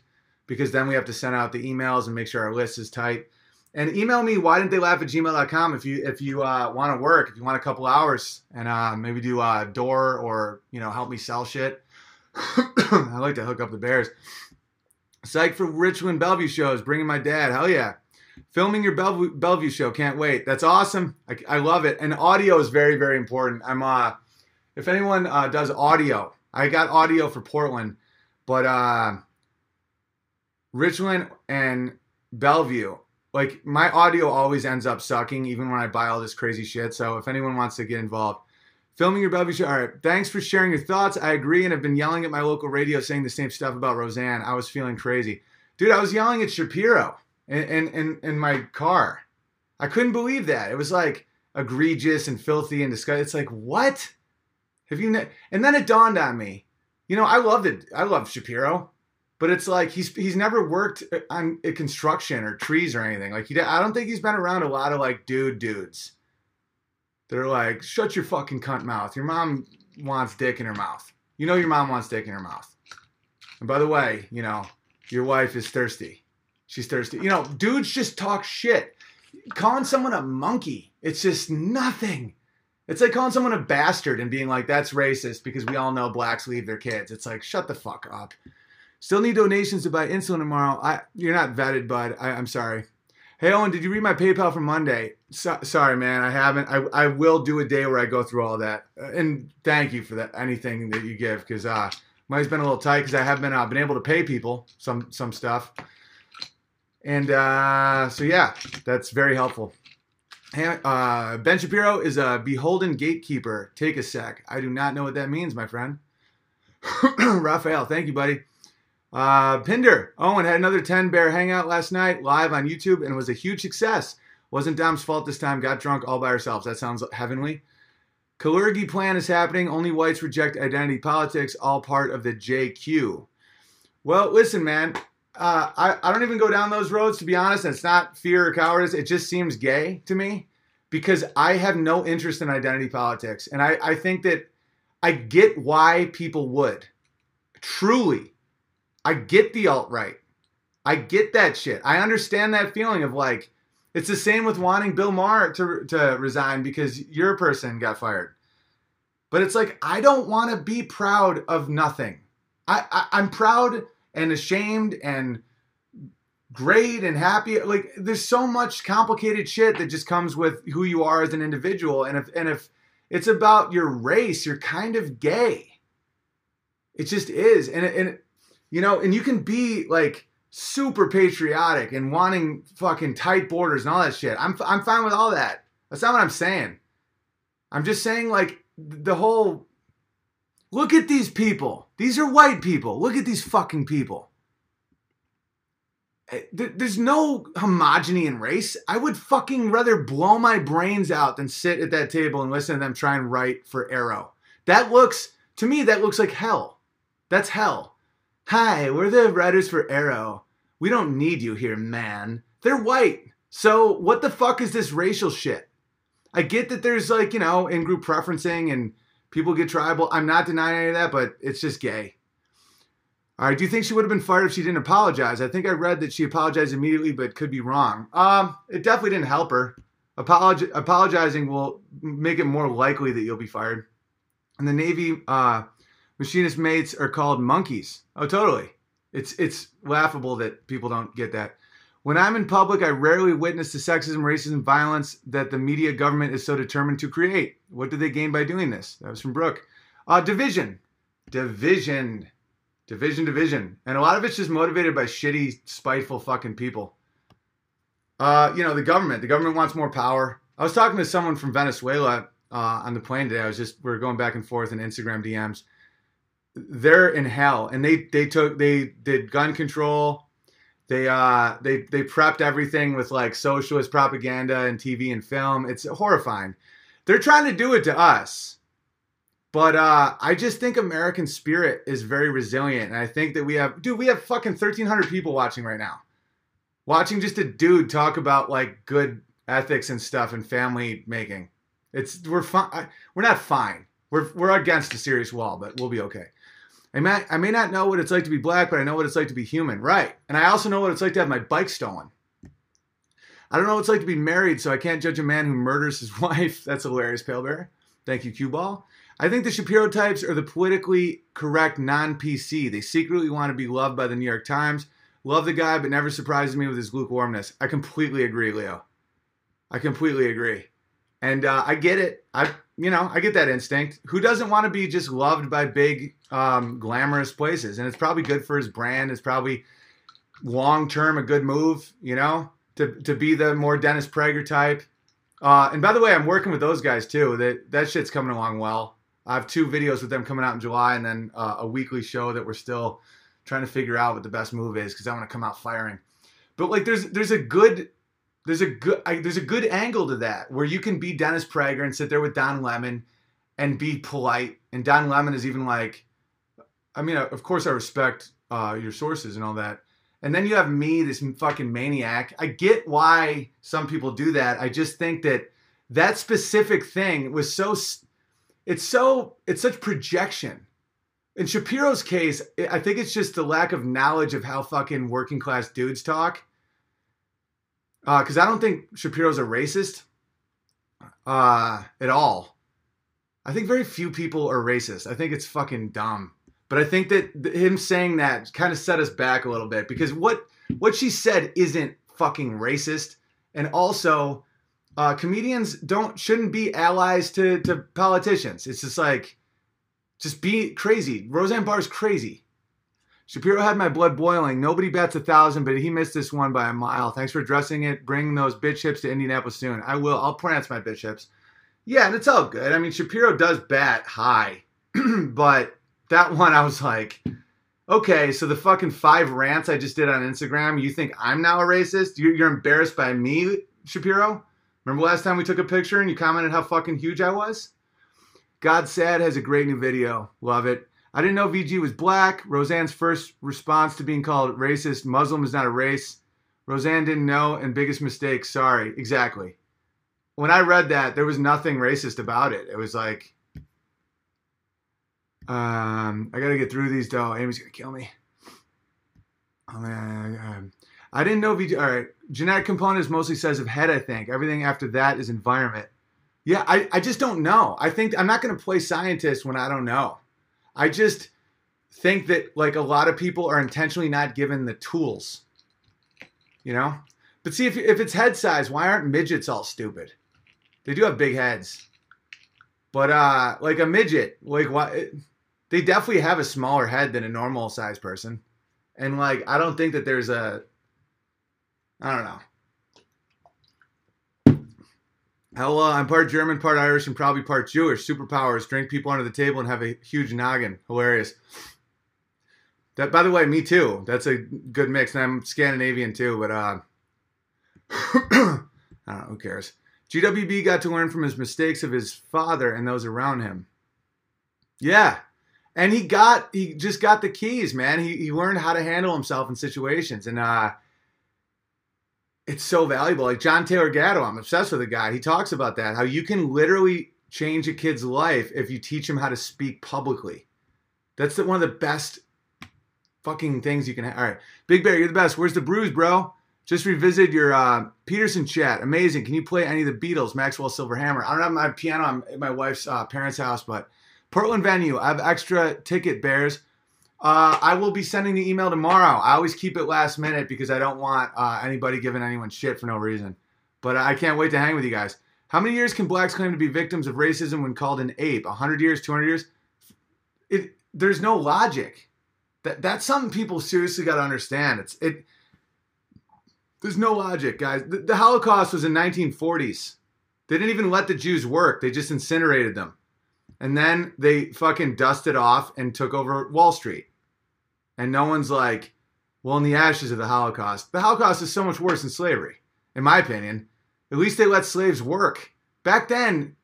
because then we have to send out the emails and make sure our list is tight. And email me why didn't they laugh at gmail.com if you if you uh, want to work, if you want a couple hours and uh, maybe do a door or you know help me sell shit. I like to hook up the bears. Psych for Richland Bellevue shows, bringing my dad. Hell yeah. Filming your Bellevue, Bellevue show, can't wait. That's awesome. I, I, love it. And audio is very, very important. I'm uh, if anyone uh, does audio, I got audio for Portland, but uh, Richland and Bellevue, like my audio always ends up sucking, even when I buy all this crazy shit. So if anyone wants to get involved, filming your Bellevue show. All right, thanks for sharing your thoughts. I agree, and I've been yelling at my local radio saying the same stuff about Roseanne. I was feeling crazy, dude. I was yelling at Shapiro in in in, in my car. I couldn't believe that. It was like egregious and filthy and disgusting. It's like what? Have you? Ne-? And then it dawned on me. You know, I loved it. I love Shapiro, but it's like he's he's never worked uh, on construction or trees or anything. Like he, I don't think he's been around a lot of like dude dudes. They're like, shut your fucking cunt mouth. Your mom wants dick in her mouth. You know your mom wants dick in her mouth. And by the way, you know your wife is thirsty. She's thirsty. You know, dudes just talk shit. Calling someone a monkey, it's just nothing. It's like calling someone a bastard and being like, that's racist because we all know blacks leave their kids. It's like, shut the fuck up. Still need donations to buy insulin tomorrow. I, you're not vetted, bud. I, am sorry. Hey, Owen, did you read my PayPal from Monday? So, sorry, man, I haven't. I, I will do a day where I go through all that. Uh, and thank you for that. Anything that you give, because uh, money's been a little tight because I have been uh, been able to pay people some some stuff. And uh, so yeah, that's very helpful. Uh, ben Shapiro is a beholden gatekeeper. Take a sec. I do not know what that means, my friend. Raphael, thank you, buddy. Uh, Pinder, Owen had another 10 bear hangout last night live on YouTube and it was a huge success. Wasn't Dom's fault this time. Got drunk all by ourselves. That sounds heavenly. Kalergi plan is happening. Only whites reject identity politics. All part of the JQ. Well, listen, man. Uh, I, I don't even go down those roads, to be honest. It's not fear or cowardice. It just seems gay to me because I have no interest in identity politics. And I, I think that I get why people would. Truly. I get the alt right. I get that shit. I understand that feeling of like, it's the same with wanting Bill Maher to, to resign because your person got fired. But it's like, I don't want to be proud of nothing. I, I, I'm proud and ashamed and great and happy. Like there's so much complicated shit that just comes with who you are as an individual. And if and if it's about your race, you're kind of gay. It just is. And and you know, and you can be like super patriotic and wanting fucking tight borders and all that shit. I'm I'm fine with all that. That's not what I'm saying. I'm just saying like the whole Look at these people. These are white people. Look at these fucking people. Eh, there's no homogeny in race. I would fucking rather blow my brains out than sit at that table and listen to them try and write for Arrow. That looks, to me, that looks like hell. That's hell. Hi, we're the writers for Arrow. We don't need you here, man. They're white. So what the fuck is this racial shit? I get that there's like, you know, in group preferencing and people get tribal. I'm not denying any of that, but it's just gay. All right. Do you think she would have been fired if she didn't apologize? I think I read that she apologized immediately, but could be wrong. Um, it definitely didn't help her. Apolog- apologizing will make it more likely that you'll be fired. And the Navy uh, machinist mates are called monkeys. Oh, totally. It's it's laughable that people don't get that. When I'm in public, I rarely witness the sexism, racism, violence that the media government is so determined to create. What do they gain by doing this? That was from Brooke. Uh, division. Division. Division, division. And a lot of it's just motivated by shitty, spiteful fucking people. Uh, you know, the government. The government wants more power. I was talking to someone from Venezuela uh, on the plane today. I was just we are going back and forth in Instagram DMs. They're in hell, and they they took they did gun control. They uh they they prepped everything with like socialist propaganda and TV and film. It's horrifying. They're trying to do it to us. But uh, I just think American spirit is very resilient, and I think that we have, dude, we have fucking thirteen hundred people watching right now, watching just a dude talk about like good ethics and stuff and family making. It's we're fine. We're not fine. We're we're against a serious wall, but we'll be okay. I may I may not know what it's like to be black, but I know what it's like to be human, right? And I also know what it's like to have my bike stolen. I don't know what it's like to be married, so I can't judge a man who murders his wife. That's hilarious, Pale Bear. Thank you, Cue Ball. I think the Shapiro types are the politically correct non PC. They secretly want to be loved by the New York Times. Love the guy, but never surprises me with his lukewarmness. I completely agree, Leo. I completely agree. And uh, I get it. I, you know, I get that instinct. Who doesn't want to be just loved by big, um, glamorous places? And it's probably good for his brand. It's probably long term a good move, you know, to, to be the more Dennis Prager type. Uh, and by the way, I'm working with those guys too. That that shit's coming along well. I have two videos with them coming out in July, and then uh, a weekly show that we're still trying to figure out what the best move is because I want to come out firing. But like, there's there's a good there's a good I, there's a good angle to that where you can be Dennis Prager and sit there with Don Lemon and be polite. And Don Lemon is even like, I mean, of course I respect uh, your sources and all that. And then you have me, this fucking maniac. I get why some people do that. I just think that that specific thing was so it's so it's such projection. In Shapiro's case, I think it's just the lack of knowledge of how fucking working class dudes talk. Because uh, I don't think Shapiro's a racist uh, at all. I think very few people are racist. I think it's fucking dumb. But I think that him saying that kind of set us back a little bit because what what she said isn't fucking racist, and also uh, comedians don't shouldn't be allies to to politicians. It's just like just be crazy. Roseanne Barr's crazy. Shapiro had my blood boiling. Nobody bets a thousand, but he missed this one by a mile. Thanks for addressing it. Bring those bitch hips to Indianapolis soon. I will. I'll pronounce my bitch hips. Yeah, and it's all good. I mean, Shapiro does bat high, but that one I was like, okay, so the fucking five rants I just did on Instagram, you think I'm now a racist? You're, embarrassed by me, Shapiro? Remember last time we took a picture and you commented how fucking huge I was? Gad Saad has a great new video. Love it. I didn't know VJ was black. Roseanne's first response to being called racist Muslim is not a race. Roseanne didn't know, and biggest mistake, sorry. Exactly. When I read that, there was nothing racist about it. It was like, um, I gotta get through these though. Amy's gonna kill me. Oh man, I didn't know VJ. All right, genetic components mostly says of head. I think everything after that is environment. Yeah, I, I just don't know. I think I'm not to play scientist when I don't know. I just think that like a lot of people are intentionally not given the tools. You know? But see if if it's head size, why aren't midgets all stupid? They do have big heads. But uh like a midget, like what they definitely have a smaller head than a normal size person. And like I don't think that there's a I don't know. Hello, I'm part German, part Irish, and probably part Jewish. Superpowers, drink people under the table and have a huge noggin. Hilarious. That, by the way, me too. That's a good mix, and I'm Scandinavian too. But uh, I don't know. Who cares? GWB got to learn from his mistakes of his father and those around him. Yeah, and he got he just got the keys, man. He he learned how to handle himself in situations, and uh, it's so valuable. Like John Taylor Gatto, I'm obsessed with the guy. He talks about that, how you can literally change a kid's life if you teach him how to speak publicly. That's the, one of the best fucking things you can have. All right, Big Bear, you're the best. Where's the bruise, bro? Just revisit your uh, Peterson chat. Amazing. Can you play any of the Beatles, Maxwell Silverhammer? I don't have my piano I'm at my wife's uh, parents' house, but Portland venue. I have extra ticket bears. Uh, I will be sending the email tomorrow. I always keep it last minute because I don't want uh, anybody giving anyone shit for no reason. But I can't wait to hang with you guys. How many years can blacks claim to be victims of racism when called an ape? 100 years, 200 years? It there's no logic. That that's something people seriously got to understand. It's it. There's no logic, guys. The, the Holocaust was in 1940s. They didn't even let the Jews work. They just incinerated them, and then they fucking dusted off and took over Wall Street. And no one's like, well, in the ashes of the Holocaust, the Holocaust is so much worse than slavery, in my opinion. At least they let slaves work. Back then,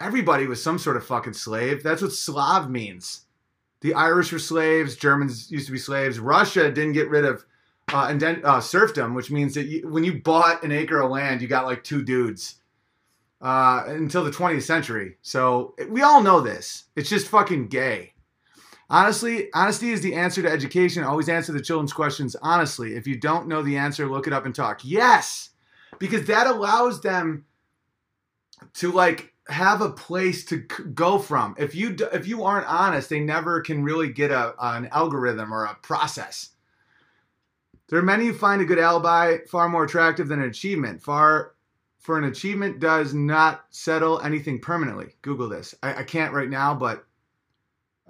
everybody was some sort of fucking slave. That's what Slav means. The Irish were slaves. Germans used to be slaves. Russia didn't get rid of uh, then uh, serfdom, which means that you, when you bought an acre of land, you got like two dudes uh, until the 20th century. So we all know this. It's just fucking gay. Honestly, honesty is the answer to education. Always answer the children's questions honestly. If you don't know the answer, look it up and talk. Yes, because that allows them to like have a place to go from. If you if you aren't honest, they never can really get a an algorithm or a process. There are many who find a good alibi far more attractive than an achievement. Far for an achievement does not settle anything permanently. Google this. I, I can't right now, but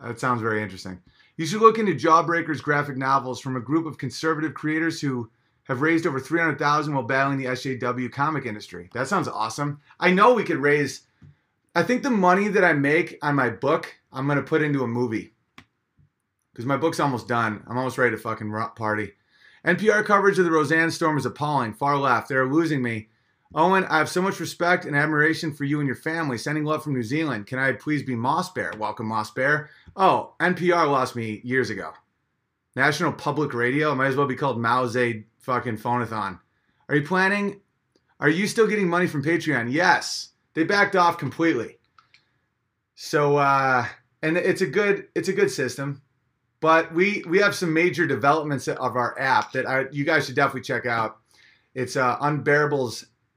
it sounds very interesting. You should look into Jawbreakers graphic novels from a group of conservative creators who have raised over 300,000 while battling the SJW comic industry. That sounds awesome. I know we could raise I think the money that I make on my book, I'm going to put into a movie. Cuz my book's almost done. I'm almost ready to fucking party. NPR coverage of the Roseanne storm is appalling. Far left. They're losing me. Owen, I have so much respect and admiration for you and your family. Sending love from New Zealand. Can I please be Moss Bear? Welcome, Moss Bear. Oh, NPR lost me years ago. National Public Radio. might as well be called Mao Zedong fucking phonathon. Are you planning? Are you still getting money from Patreon? Yes. They backed off completely. So uh and it's a good it's a good system. But we we have some major developments of our app that I, you guys should definitely check out. It's uh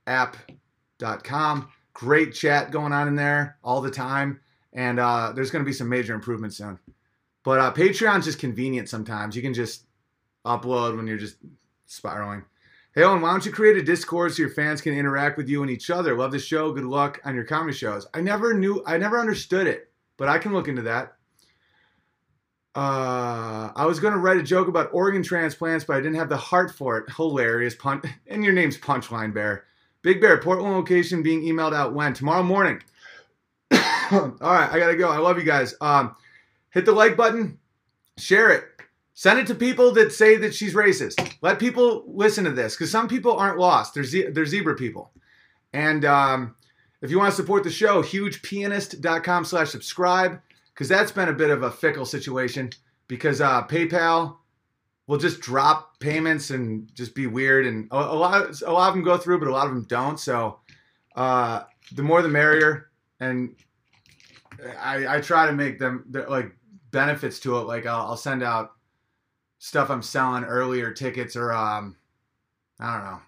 unbearables.app.com. Great chat going on in there all the time. And uh, there's going to be some major improvements soon. But uh, Patreon's just convenient sometimes. You can just upload when you're just spiraling. Hey, Owen, why don't you create a Discord so your fans can interact with you and each other? Love the show. Good luck on your comedy shows. I never knew, I never understood it, but I can look into that. Uh, I was going to write a joke about organ transplants, but I didn't have the heart for it. Hilarious. Punch. And your name's Punchline Bear. Big Bear, Portland location being emailed out when? Tomorrow morning. All right, I got to go. I love you guys. Um, hit the like button, share it. Send it to people that say that she's racist. Let people listen to this because some people aren't lost. They're, ze- they're zebra people. And um, if you want to support the show, hugepianist.com slash subscribe because that's been a bit of a fickle situation because uh, PayPal will just drop payments and just be weird. And a, a, lot, a lot of them go through, but a lot of them don't. So uh, the more the merrier. And I, I try to make them like benefits to it. Like I'll, I'll send out stuff I'm selling earlier, tickets or um, I don't know.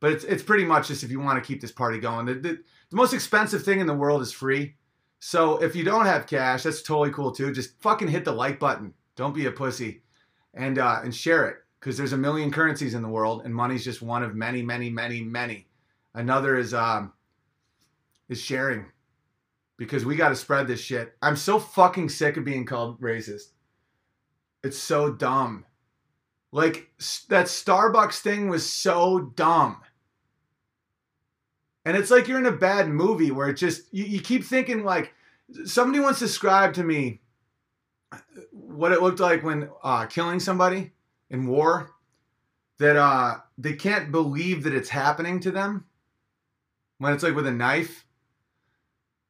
But it's it's pretty much just if you want to keep this party going. The, the, the most expensive thing in the world is free. So if you don't have cash, that's totally cool too. Just fucking hit the like button. Don't be a pussy, and uh, and share it because there's a million currencies in the world, and money's just one of many, many, many, many. Another is um, is sharing because we got to spread this shit. I'm so fucking sick of being called racist. It's so dumb. Like that Starbucks thing was so dumb. And it's like you're in a bad movie where it just you, you keep thinking like somebody once described to me what it looked like when uh, killing somebody in war that uh, they can't believe that it's happening to them when it's like with a knife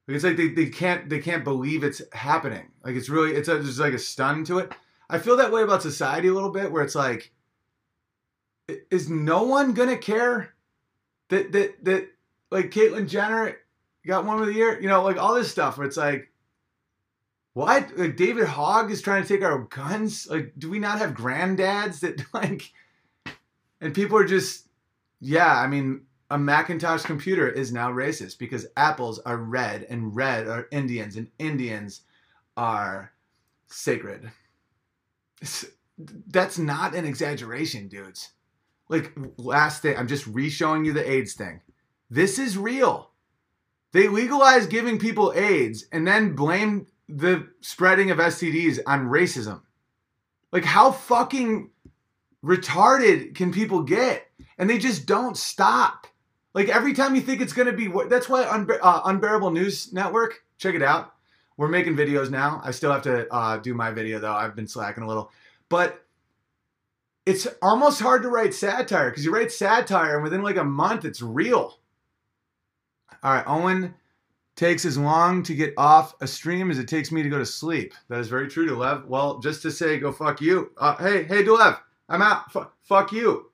it's like they, they can't they can't believe it's happening like it's really it's there's like a stun to it I feel that way about society a little bit, where it's like, is no one gonna care that that that like Caitlyn Jenner got one of the year? You know, like all this stuff where it's like, what? Like David Hogg is trying to take our guns? Like, do we not have granddads that like? And people are just, yeah. I mean, a Macintosh computer is now racist because apples are red and red are Indians and Indians are sacred that's not an exaggeration, dudes. Like last thing, I'm just re-showing you the AIDS thing. This is real. They legalized giving people AIDS and then blame the spreading of STDs on racism. Like, how fucking retarded can people get? And they just don't stop. Like, every time you think it's going to be, that's why Unbe- uh, Unbearable News Network, check it out. We're making videos now. I still have to uh, do my video, though. I've been slacking a little. But it's almost hard to write satire because you write satire and within like a month it's real. All right, Owen takes as long to get off a stream as it takes me to go to sleep. That is very true, Dulev. Well, just to say, go fuck you. Uh, hey, hey, Dulev, I'm out. F- fuck you.